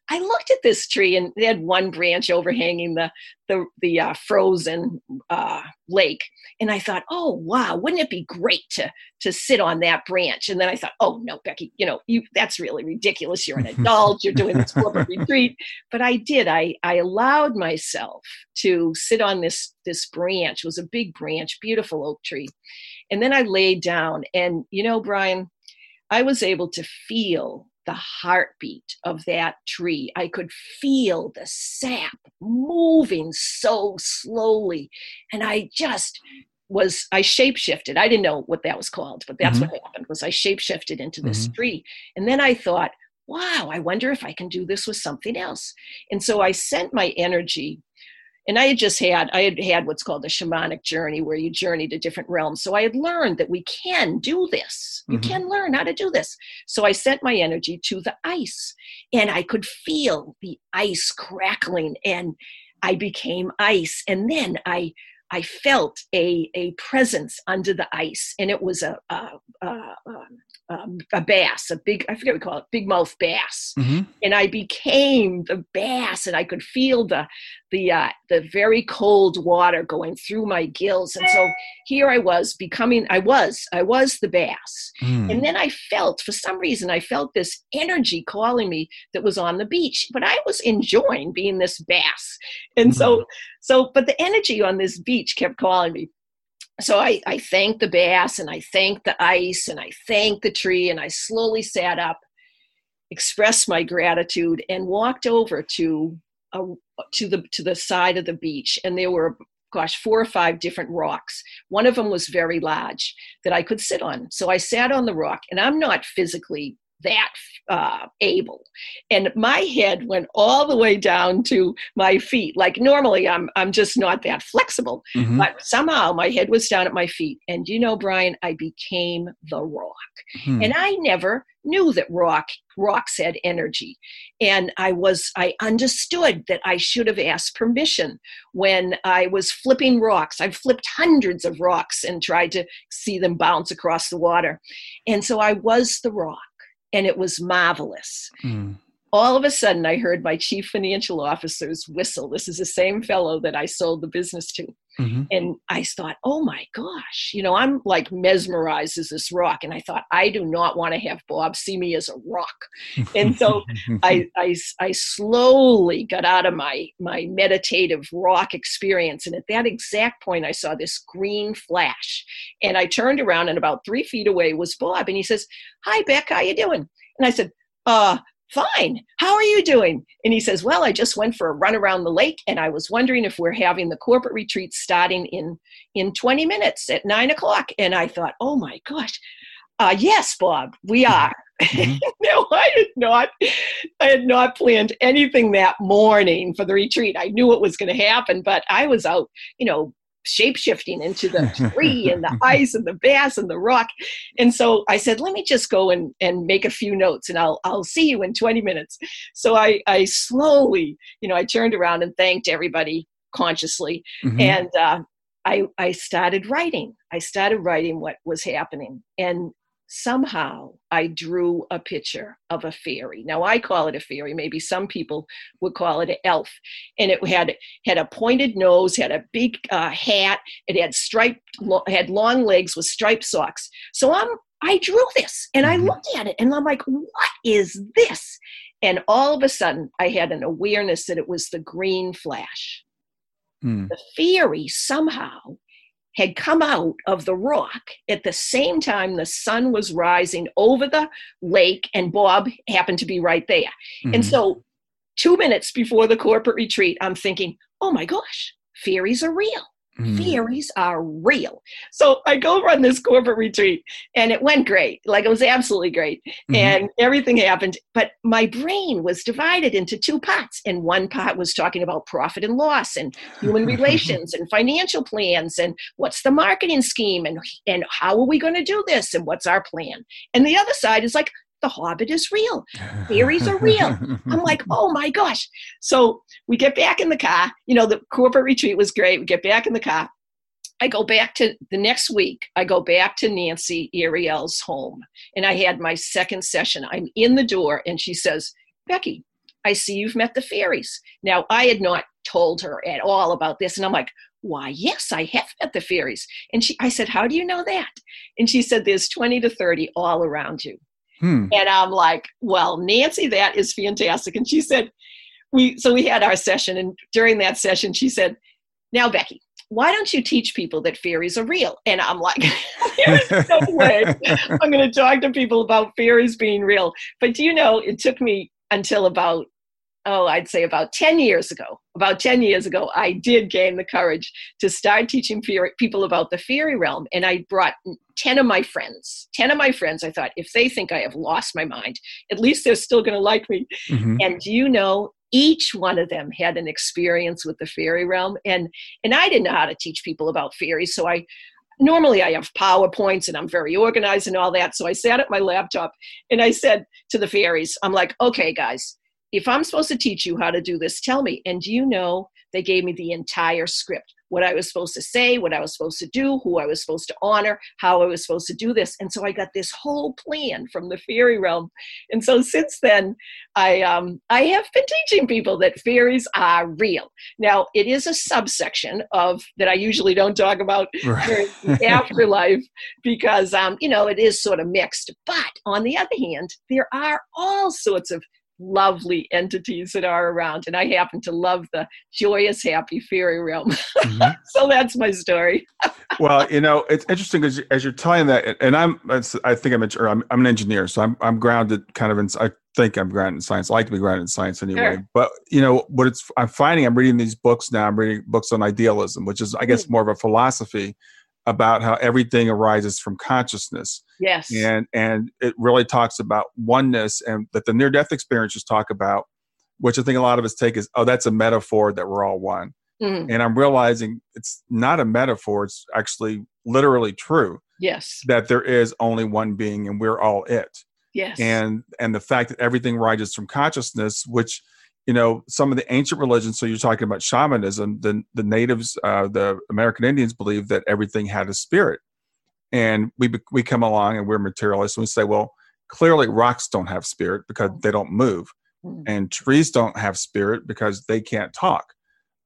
I looked at this tree and it had one branch overhanging the the the uh, frozen uh, lake, and I thought, oh wow, wouldn't it be great to to sit on that branch? And then I thought, oh no, Becky, you know, you that's really ridiculous. You're an adult. You're doing this corporate retreat. But I did. I I allowed myself to sit on this this branch. It was a big branch, beautiful oak tree, and then I laid down. And you know, Brian, I was able to feel the heartbeat of that tree. I could feel the sap moving so slowly. And I just was I shapeshifted. I didn't know what that was called, but that's mm-hmm. what happened was I shapeshifted into this mm-hmm. tree. And then I thought, wow, I wonder if I can do this with something else. And so I sent my energy and I had just had I had had what's called a shamanic journey where you journey to different realms. So I had learned that we can do this. You mm-hmm. can learn how to do this. So I sent my energy to the ice and I could feel the ice crackling and I became ice and then I I felt a, a presence under the ice, and it was a, a, a, um, a bass, a big, I forget what we call it, big mouth bass. Mm-hmm. And I became the bass and I could feel the, the, uh, the very cold water going through my gills. And so here I was becoming, I was, I was the bass. Mm. And then I felt, for some reason, I felt this energy calling me that was on the beach, but I was enjoying being this bass. And so, so, but the energy on this beach kept calling me so I, I thanked the bass and I thanked the ice and I thanked the tree and I slowly sat up, expressed my gratitude, and walked over to a, to the to the side of the beach. And there were, gosh, four or five different rocks. One of them was very large that I could sit on. So I sat on the rock, and I'm not physically that uh, able. And my head went all the way down to my feet. Like normally i'm i'm just not that flexible Mhm. but somehow my head was down at my feet. And you know brian i became the rock. Hmm. and i never knew that rock rocks had energy. And i was i understood that i should have asked permission when i was flipping rocks. I've flipped hundreds of rocks and tried to see them bounce across the water. And so i was the rock and it was marvelous. Hmm. all of a sudden i heard my chief financial officer's whistle. This is the same fellow that i sold the business to Mhm. and I thought, oh my gosh, you know, I'm like mesmerized as this rock. And I thought, I do not want to have Bob see me as a rock. And so I, I, I slowly got out of my, my meditative rock experience. And at that exact point, I saw this green flash. And I turned around and about three feet away was Bob. And he says, hi, Beck, how you doing? And I said, uh, fine. How are you doing? And he says, well, I just went for a run around the lake and I was wondering if we're having the corporate retreat starting in, in 20 minutes at nine o'clock. And I thought, oh my gosh, uh, yes, Bob, we are. Mhm. no, I had not. I had not planned anything that morning for the retreat. I knew it was going to happen, but I was out, you know, shape shifting into the tree and the ice and the bass and the rock. And so I said, let me just go and, and make a few notes and I'll I'll see you in 20 minutes. So I I slowly, you know, I turned around and thanked everybody consciously Mhm. and uh, I I started writing. I started writing what was happening, and somehow I drew a picture of a fairy. Now I call it a fairy. Maybe some people would call it an elf, and it had had a pointed nose, had a big uh, hat, it had striped, lo- had long legs with striped socks. So I'm I drew this, and I Mhm. looked at it, and I'm like, what is this? And all of a sudden, I had an awareness that it was the green flash Hmm. the fairy somehow had come out of the rock at the same time the sun was rising over the lake and bob happened to be right there and Mhm. so two minutes before the corporate retreat i'm thinking oh my gosh fairies are real Hmm. fairies are real so i go run this corporate retreat and it went great like it was absolutely great Mhm. and everything happened but my brain was divided into two pots. and one pot was talking about profit and loss and human relations and financial plans and what's the marketing scheme and and how are we going to do this and what's our plan and the other side is like the hobbit is real fairies are real. i'm like oh my gosh so we get back in the car you know the corporate retreat was great we get back in the car I go back to the next week, I go back to Nancy Ariel's home and I had my second session. I'm in the door and she says, Becky, I see you've met the fairies. Now, I had not told her at all about this. And I'm like, why, yes, I have met the fairies. And she, I said, how do you know that? And she said, there's 20 to 30 all around you. Hmm. And I'm like, well, Nancy, that is fantastic. And she said, we, so we had our session. And during that session, she said, now, Becky, why don't you teach people that fairies are real? And I'm like, there's no way I'm going to talk to people about fairies being real. But do you know, it took me until about, oh, I'd say about 10 years ago. About 10 years ago, I did gain the courage to start teaching people about the fairy realm. And I brought 10 of my friends. 10 of my friends, I thought, if they think I have lost my mind, at least they're still going to like me. Mhm. And do you know, each one of them had an experience with the fairy realm. And and I didn't know how to teach people about fairies. So I normally I have PowerPoints and I'm very organized and all that. So I sat at my laptop and I said to the fairies, I'm like, okay, guys, if I'm supposed to teach you how to do this, tell me. And do you know they gave me the entire script what I was supposed to say, what I was supposed to do, who I was supposed to honor, how I was supposed to do this. And so I got this whole plan from the fairy realm. And so since then, I um, I have been teaching people that fairies are real. Now it is a subsection of that I usually don't talk about the afterlife because um, you know it is sort of mixed. But on the other hand, there are all sorts of lovely entities that are around, and I happen to love the joyous, happy fairy realm. Mhm. so that's my story. well, you know, it's interesting as, as you're telling that, and I'm, I think I mentioned, I'm, I'm an engineer, so I'm, I'm grounded kind of in, I think I'm grounded in science. I like to be grounded in science anyway. Sure. But, you know, what it's, I'm finding, I'm reading these books now, I'm reading books on idealism, which is, I guess, more of a philosophy about how everything arises from consciousness. Yes. And and it really talks about oneness and that the near death experiences talk about, which I think a lot of us take as, oh, that's a metaphor that we're all one. Mhm. And I'm realizing it's not a metaphor, it's actually literally true Yes. that there is only one being and we're all it. Yes. And and the fact that everything rises from consciousness, which you know, some of the ancient religions, so you're talking about shamanism, the the natives, uh, the American Indians believe that everything had a spirit. And we we come along and we're materialists and we say, well, clearly rocks don't have spirit because they don't move Mhm. and trees don't have spirit because they can't talk.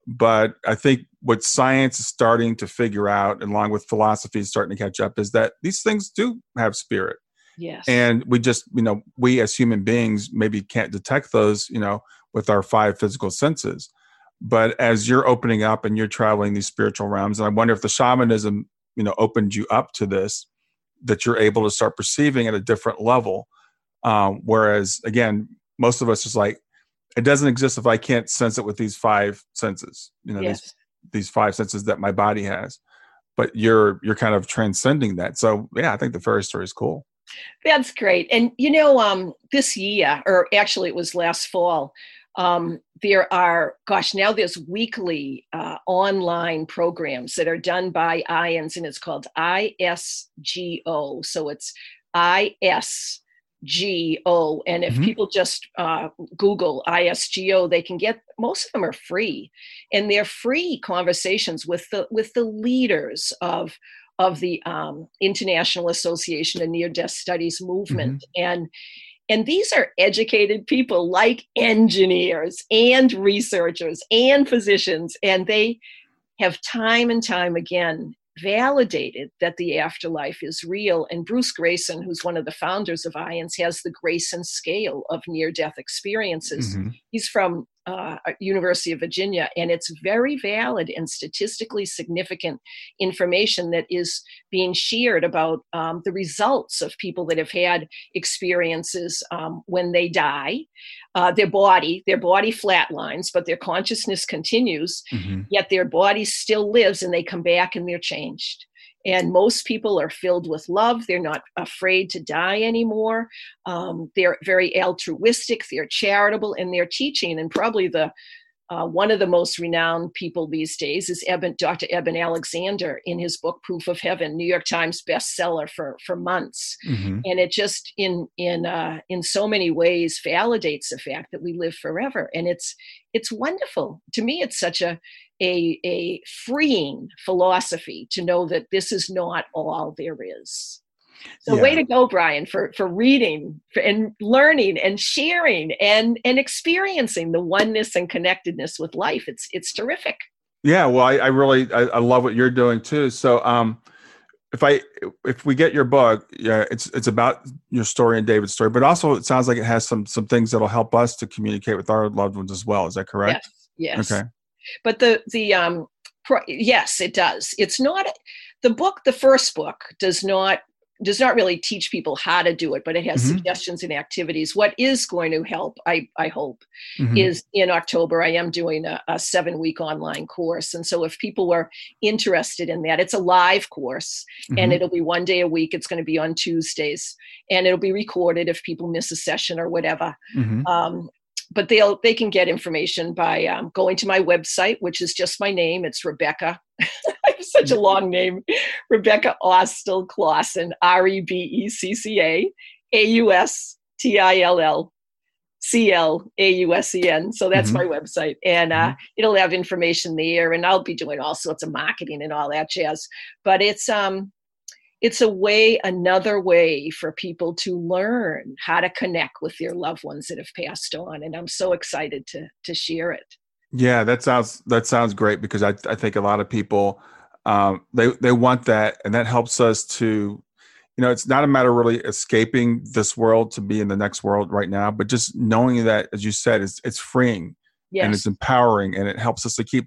But I think what science is starting to figure out, along with philosophy is starting to catch up, is that these things do have spirit. yes. And we just, you know, we as human beings maybe can't detect those, you know, with our five physical senses. But as you're opening up and you're traveling these spiritual realms, and I wonder if the shamanism, you know, opened you up to this, that you're able to start perceiving at a different level. Um, whereas, again, most of us is like, it doesn't exist if I can't sense it with these five senses, you know, these these five senses that my body has. But you're you're kind of transcending that. So yeah, I think the fairy story is cool. That's great. And you know, um, this year, or actually it was last fall, um, there are, gosh, now there's weekly uh, online programs that are done by IANDS, and it's called ISGO. So it's ISGO. And if Mhm. people just uh, Google ISGO, they can get most of them are free, and they're free conversations with the with the leaders of of the um, International Association of Near Death Studies movement. And and these are educated people like engineers and researchers and physicians, and they have time and time again validated that the afterlife is real. And Bruce Greyson, who's one of the founders of IANDS, has the Greyson scale of near death experiences. Mhm. He's from uh, University of Virginia, and it's very valid and statistically significant information that is being shared about um, the results of people that have had experiences um, when they die. Uh, their body, their body flatlines, but their consciousness continues. Mhm. Yet their body still lives, and they come back and they're changed. And most people are filled with love. They're not afraid to die anymore. Um, they're very altruistic. They're charitable, and they're teaching. And probably the uh, one of the most renowned people these days is Eben, Dr. Eben Alexander in his book Proof of Heaven, New York Times bestseller for for months. Mhm. And it just in in uh, in so many ways validates the fact that we live forever, and it's it's wonderful to me. It's such a a, a freeing philosophy to know that this is not all there is. So way to go, Brian, for for reading for, and learning and sharing and and experiencing the oneness and connectedness with life. It's it's terrific. Yeah, well, I, I really I, I love what you're doing too. So, um, if I if we get your book, yeah, it's it's about your story and David's story, but also it sounds like it has some some things that'll help us to communicate with our loved ones as well. Is that correct? Yes. Yes. Okay. But the the um pro- yes, it does. It's not the book. The first book does not does not really teach people how to do it, but it has Mhm. suggestions and activities. What is going to help, I I hope, Mhm. is in October. I am doing a, a seven week online course, and so if people were interested in that, it's a live course, and Mhm. it'll be one day a week. It's going to be on Tuesdays, and it'll be recorded if people miss a session or whatever Mhm. um, but they'll they can get information by um, going to my website which is just my name. It's rebecca. I have such a long name. Rebecca austill clausen r-e-b-e-c-c-a a-u-s-t-i-l-l c-l-a-u-s-e-n so that's Mhm. my website. And uh, it'll have information there and i'll be doing all sorts of marketing and all that jazz. But it's um it's a way another way for people to learn how to connect with their loved ones that have passed on and i'm so excited to to share it. Yeah, that sounds that sounds great because I I think a lot of people um, they they want that, and that helps us to, you know, it's not a matter of really escaping this world to be in the next world right now, but just knowing that, as you said, it's it's freeing yes and it's empowering, and it helps us to keep,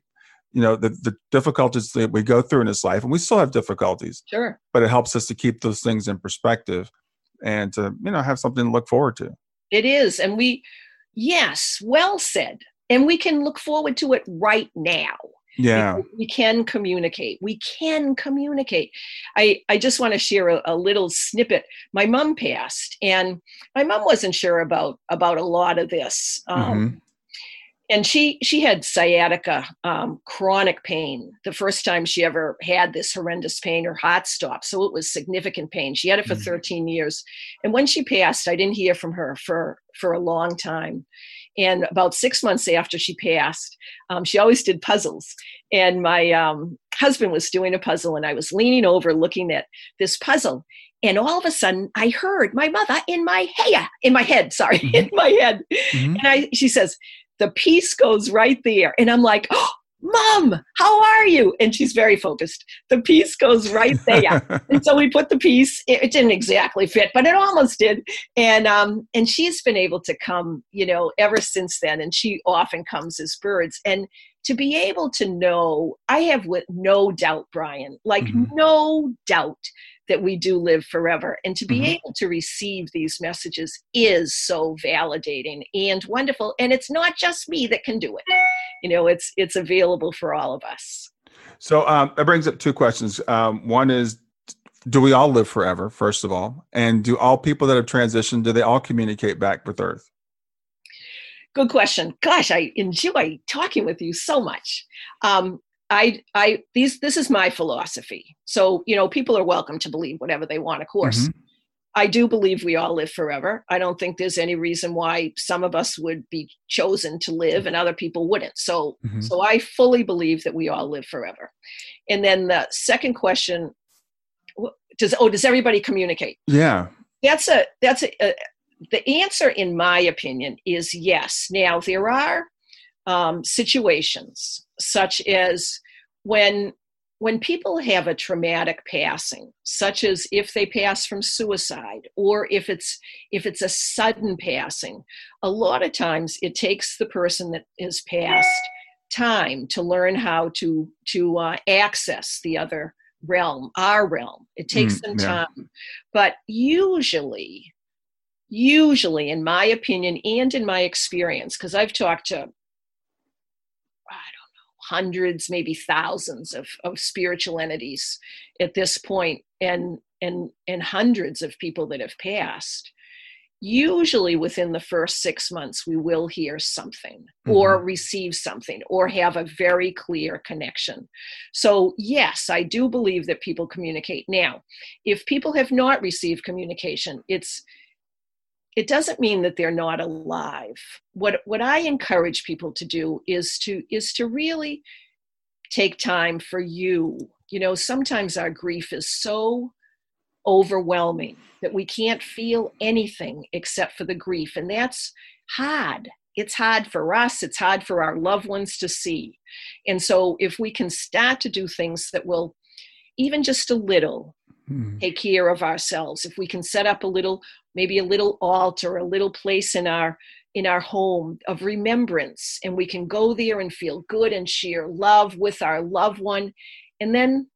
you know, the the difficulties that we go through in this life, and we still have difficulties, sure but it helps us to keep those things in perspective, and to you know have something to look forward to. it is and we yes well said and we can look forward to it right now Yeah. We can communicate. We can communicate. I, I just want to share a, a little snippet. My mom passed, and my mom wasn't sure about about a lot of this. Um, Mhm. And she she had sciatica um, chronic pain the first time she ever had this horrendous pain her heart stopped so it was significant pain. She had it for Mhm. 13 years. And when she passed i didn't hear from her for for a long time. And about six months after she passed um, she always did puzzles. And my um, husband was doing a puzzle and i was leaning over looking at this puzzle. And all of a sudden i heard my mother in my head in my head sorry in my head. Mhm. and I, she says, the piece goes right there. And I'm like, oh, Mom, how are you? And she's very focused. The piece goes right there. and so we put the piece, it, it didn't exactly fit, but it almost did. And um, and she's been able to come, you know, ever since then. And she often comes as birds. And to be able to know, I have with no doubt, Brian, like Mhm. no doubt that we do live forever. And to be Mhm. able to receive these messages is so validating and wonderful. And it's not just me that can do it. You know, it's it's available for all of us. So um, that brings up two questions. Um, one is, do we all live forever? First of all, and do all people that have transitioned do they all communicate back with Earth? Good question. Gosh, I enjoy talking with you so much. Um, I, I, these, this is my philosophy. So, you know, people are welcome to believe whatever they want, of course. Mhm. I do believe we all live forever. I don't think there's any reason why some of us would be chosen to live and other people wouldn't. So, Mhm. so I fully believe that we all live forever. And then the second question, does oh, does everybody communicate? Yeah. that's a that's a, a the answer in my opinion is yes now there are um, situations such as when when people have a traumatic passing such as if they pass from suicide or if it's if it's a sudden passing a lot of times it takes the person that has passed time to learn how to to uh, access the other realm our realm it takes Mm, them yeah. time but usually usually in my opinion and in my experience because i've talked to i don't know hundreds maybe thousands of, of spiritual entities at this point and and and hundreds of people that have passed. Usually within the first six months we will hear something or mm-hmm. receive something or have a very clear connection. So yes i do believe that people communicate. Now if people have not received communication it's it doesn't mean that they're not alive. What what i encourage people to do is to is to really take time for you. You know sometimes our grief is so overwhelming that we can't feel anything except for the grief and that's hard. It's hard for us it's hard for our loved ones to see. And so if we can start to do things that will even just a little Mhm. take care of ourselves if we can set up a little maybe a little altar a little place in our in our home of remembrance. And we can go there and feel good and share love with our loved one and then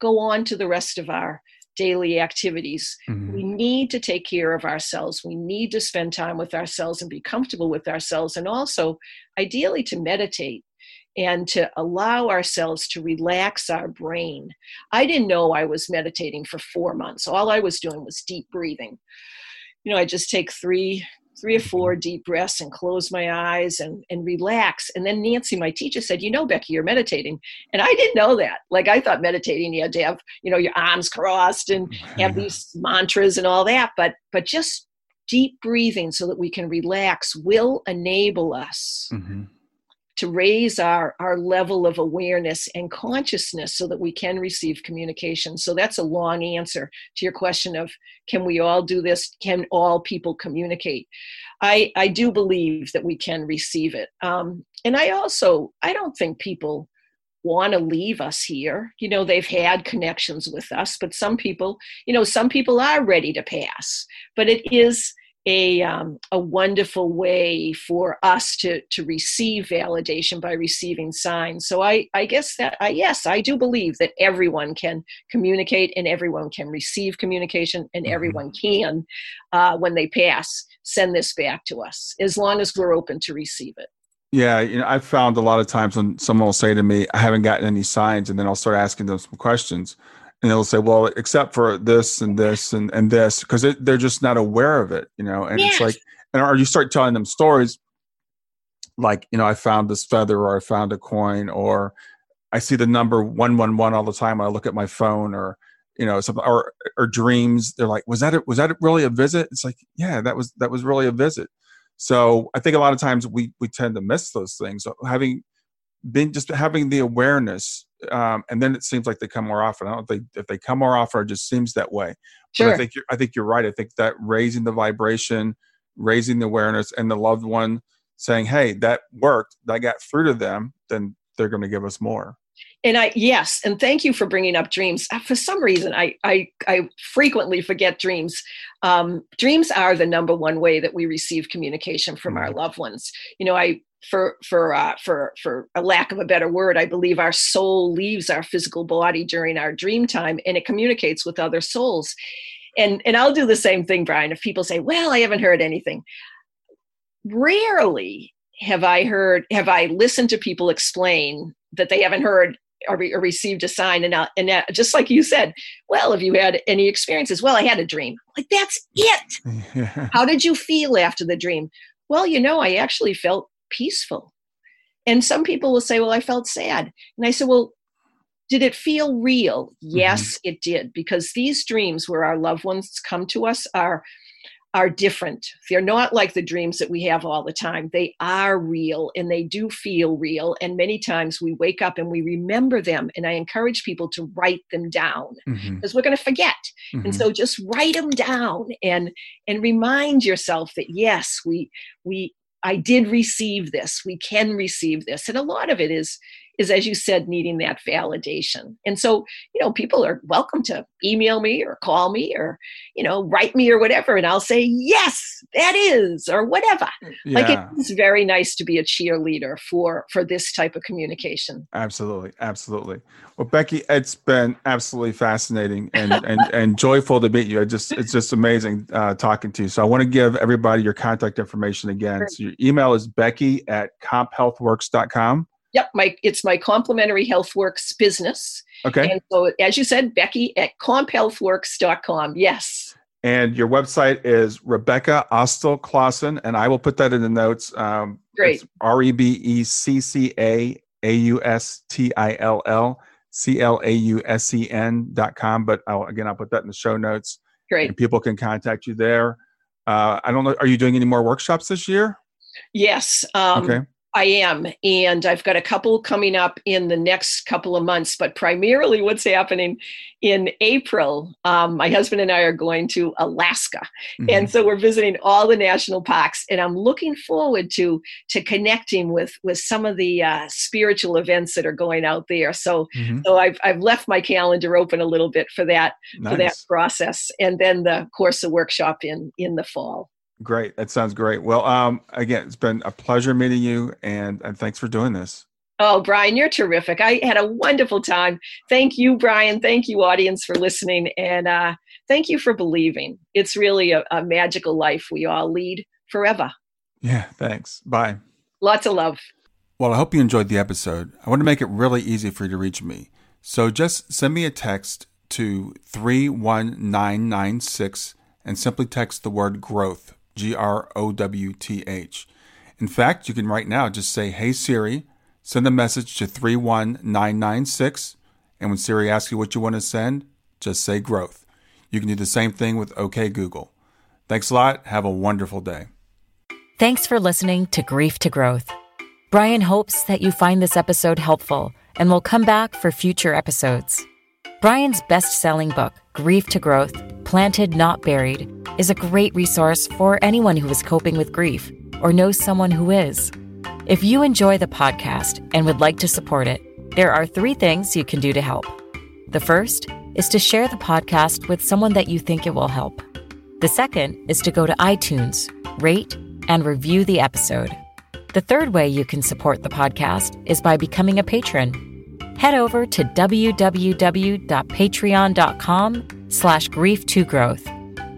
go on to the rest of our daily activities. Mhm. we need to take care of ourselves. We need to spend time with ourselves and be comfortable with ourselves and also ideally to meditate and to allow ourselves to relax our brain. I didn't know i was meditating for four months. All i was doing was deep breathing. You know i just take three three or four deep breaths and close my eyes and, and relax. And then nancy my teacher said you know becky you're meditating. And i didn't know that. Like i thought meditating you had to have you know your arms crossed and have these mantras and all that but but just deep breathing so that we can relax will enable us Mhm. To raise our our level of awareness and consciousness so that we can receive communication. So that's a long answer to your question of can we all do this? Can all people communicate? I i do believe that we can receive it. Um, and i also i don't think people want to leave us here. You know they've had connections with us but some people you know some people are ready to pass but it is a um, a wonderful way for us to to receive validation by receiving signs. So I I guess that I yes I do believe that everyone can communicate and everyone can receive communication and Mhm. everyone can uh, when they pass send this back to us as long as we're open to receive it. Yeah, you know, I've found a lot of times when someone will say to me, "I haven't gotten any signs," and then I'll start asking them some questions, and they'll say, "Well, except for this and this and and this," because they're just not aware of it, you know. And yes. it's like, and or you start telling them stories, like you know, I found this feather, or I found a coin, or I see the number one one one all the time when I look at my phone, or you know, some or or dreams. They're like, "Was that it? Was that really a visit?" It's like, yeah, that was that was really a visit so I think a lot of times we we tend to miss those things. So having been just having the awareness, um, and then it seems like they come more often. I don't think if they come more often, it just seems that way. Sure. But I think you're, I think you're right. I think that raising the vibration, raising the awareness, and the loved one saying, "Hey, that worked. That got through to them." Then they're going to give us more and I yes, and thank you for bringing up dreams. Uh, for some reason, I I, I frequently forget dreams. Um, dreams are the number one way that we receive communication from our mm-hmm. loved ones. You know, I for for uh, for for a lack of a better word, I believe our soul leaves our physical body during our dream time, and it communicates with other souls. And and I'll do the same thing, Brian. If people say, "Well, I haven't heard anything," rarely have I heard, have I listened to people explain that they haven't heard or, re- or received a sign? And, uh, and uh, just like you said, well, have you had any experiences? Well, I had a dream. Like, that's it. How did you feel after the dream? Well, you know, I actually felt peaceful. And some people will say, well, I felt sad. And I said, well, did it feel real? Yes, mm-hmm. it did. Because these dreams where our loved ones come to us are are different. They're not like the dreams that we have all the time. They are real and they do feel real. And many times we wake up and we remember them. And I encourage people to write them down because mm-hmm. we're going to forget. Mm-hmm. And so just write them down and and remind yourself that yes, we we I did receive this. We can receive this. And a lot of it is is as you said needing that validation. And so you know people are welcome to email me or call me or you know write me or whatever and i'll say yes that is or whatever. Yeah. like it's very nice to be a cheerleader for for this type of communication. Absolutely absolutely. Well becky it's been absolutely fascinating and and, and joyful to meet you. It just it's just amazing uh, talking to you. So i want to give everybody your contact information again. Sure. so your email is becky at comphealthworks.com Yep, my it's my complementary healthworks business. Okay. And so as you said, Becky at comphealthworks.com. Yes. And your website is Rebecca Austill Clausen, and I will put that in the notes. Um, Great. R E B E C C A A U S T I L L C L A U S E N dot com. But I'll, again, I'll put that in the show notes. Great. And people can contact you there. Uh, I don't know. Are you doing any more workshops this year? Yes. Um, okay. I am. And I've got a couple coming up in the next couple of months, but primarily what's happening in April, um, my husband and I are going to Alaska. Mm-hmm. And so we're visiting all the national parks. And I'm looking forward to, to connecting with, with some of the uh, spiritual events that are going out there. So, mm-hmm. so I've, I've left my calendar open a little bit for that, nice. for that process. And then the course of workshop in, in the fall. Great. That sounds great. Well, um, again, it's been a pleasure meeting you, and, and thanks for doing this. Oh, Brian, you're terrific. I had a wonderful time. Thank you, Brian. Thank you, audience, for listening. And uh, thank you for believing. It's really a, a magical life we all lead forever. Yeah, thanks. Bye. Lots of love. Well, I hope you enjoyed the episode. I want to make it really easy for you to reach me. So just send me a text to 31996 and simply text the word growth G R O W T H. In fact, you can right now just say, Hey Siri, send a message to 31996. And when Siri asks you what you want to send, just say growth. You can do the same thing with OK Google. Thanks a lot. Have a wonderful day. Thanks for listening to Grief to Growth. Brian hopes that you find this episode helpful and will come back for future episodes. Brian's best selling book, Grief to Growth Planted Not Buried, is a great resource for anyone who is coping with grief or knows someone who is. If you enjoy the podcast and would like to support it, there are three things you can do to help. The first is to share the podcast with someone that you think it will help. The second is to go to iTunes, rate, and review the episode. The third way you can support the podcast is by becoming a patron. Head over to www.patreon.com slash grief to growth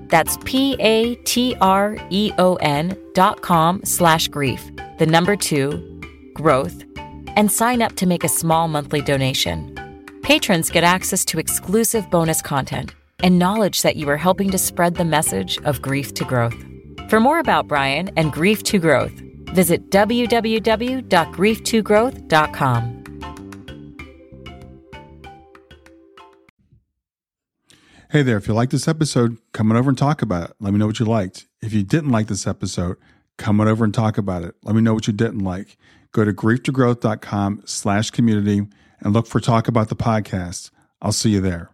that's P A T R E O N dot com slash grief, the number two, growth, and sign up to make a small monthly donation. Patrons get access to exclusive bonus content and knowledge that you are helping to spread the message of grief to growth. For more about Brian and Grief to Growth, visit www.grief2growth.com. Hey there, if you liked this episode, come on over and talk about it. Let me know what you liked. If you didn't like this episode, come on over and talk about it. Let me know what you didn't like. Go to grieftogrowth.com slash community and look for Talk About the Podcast. I'll see you there.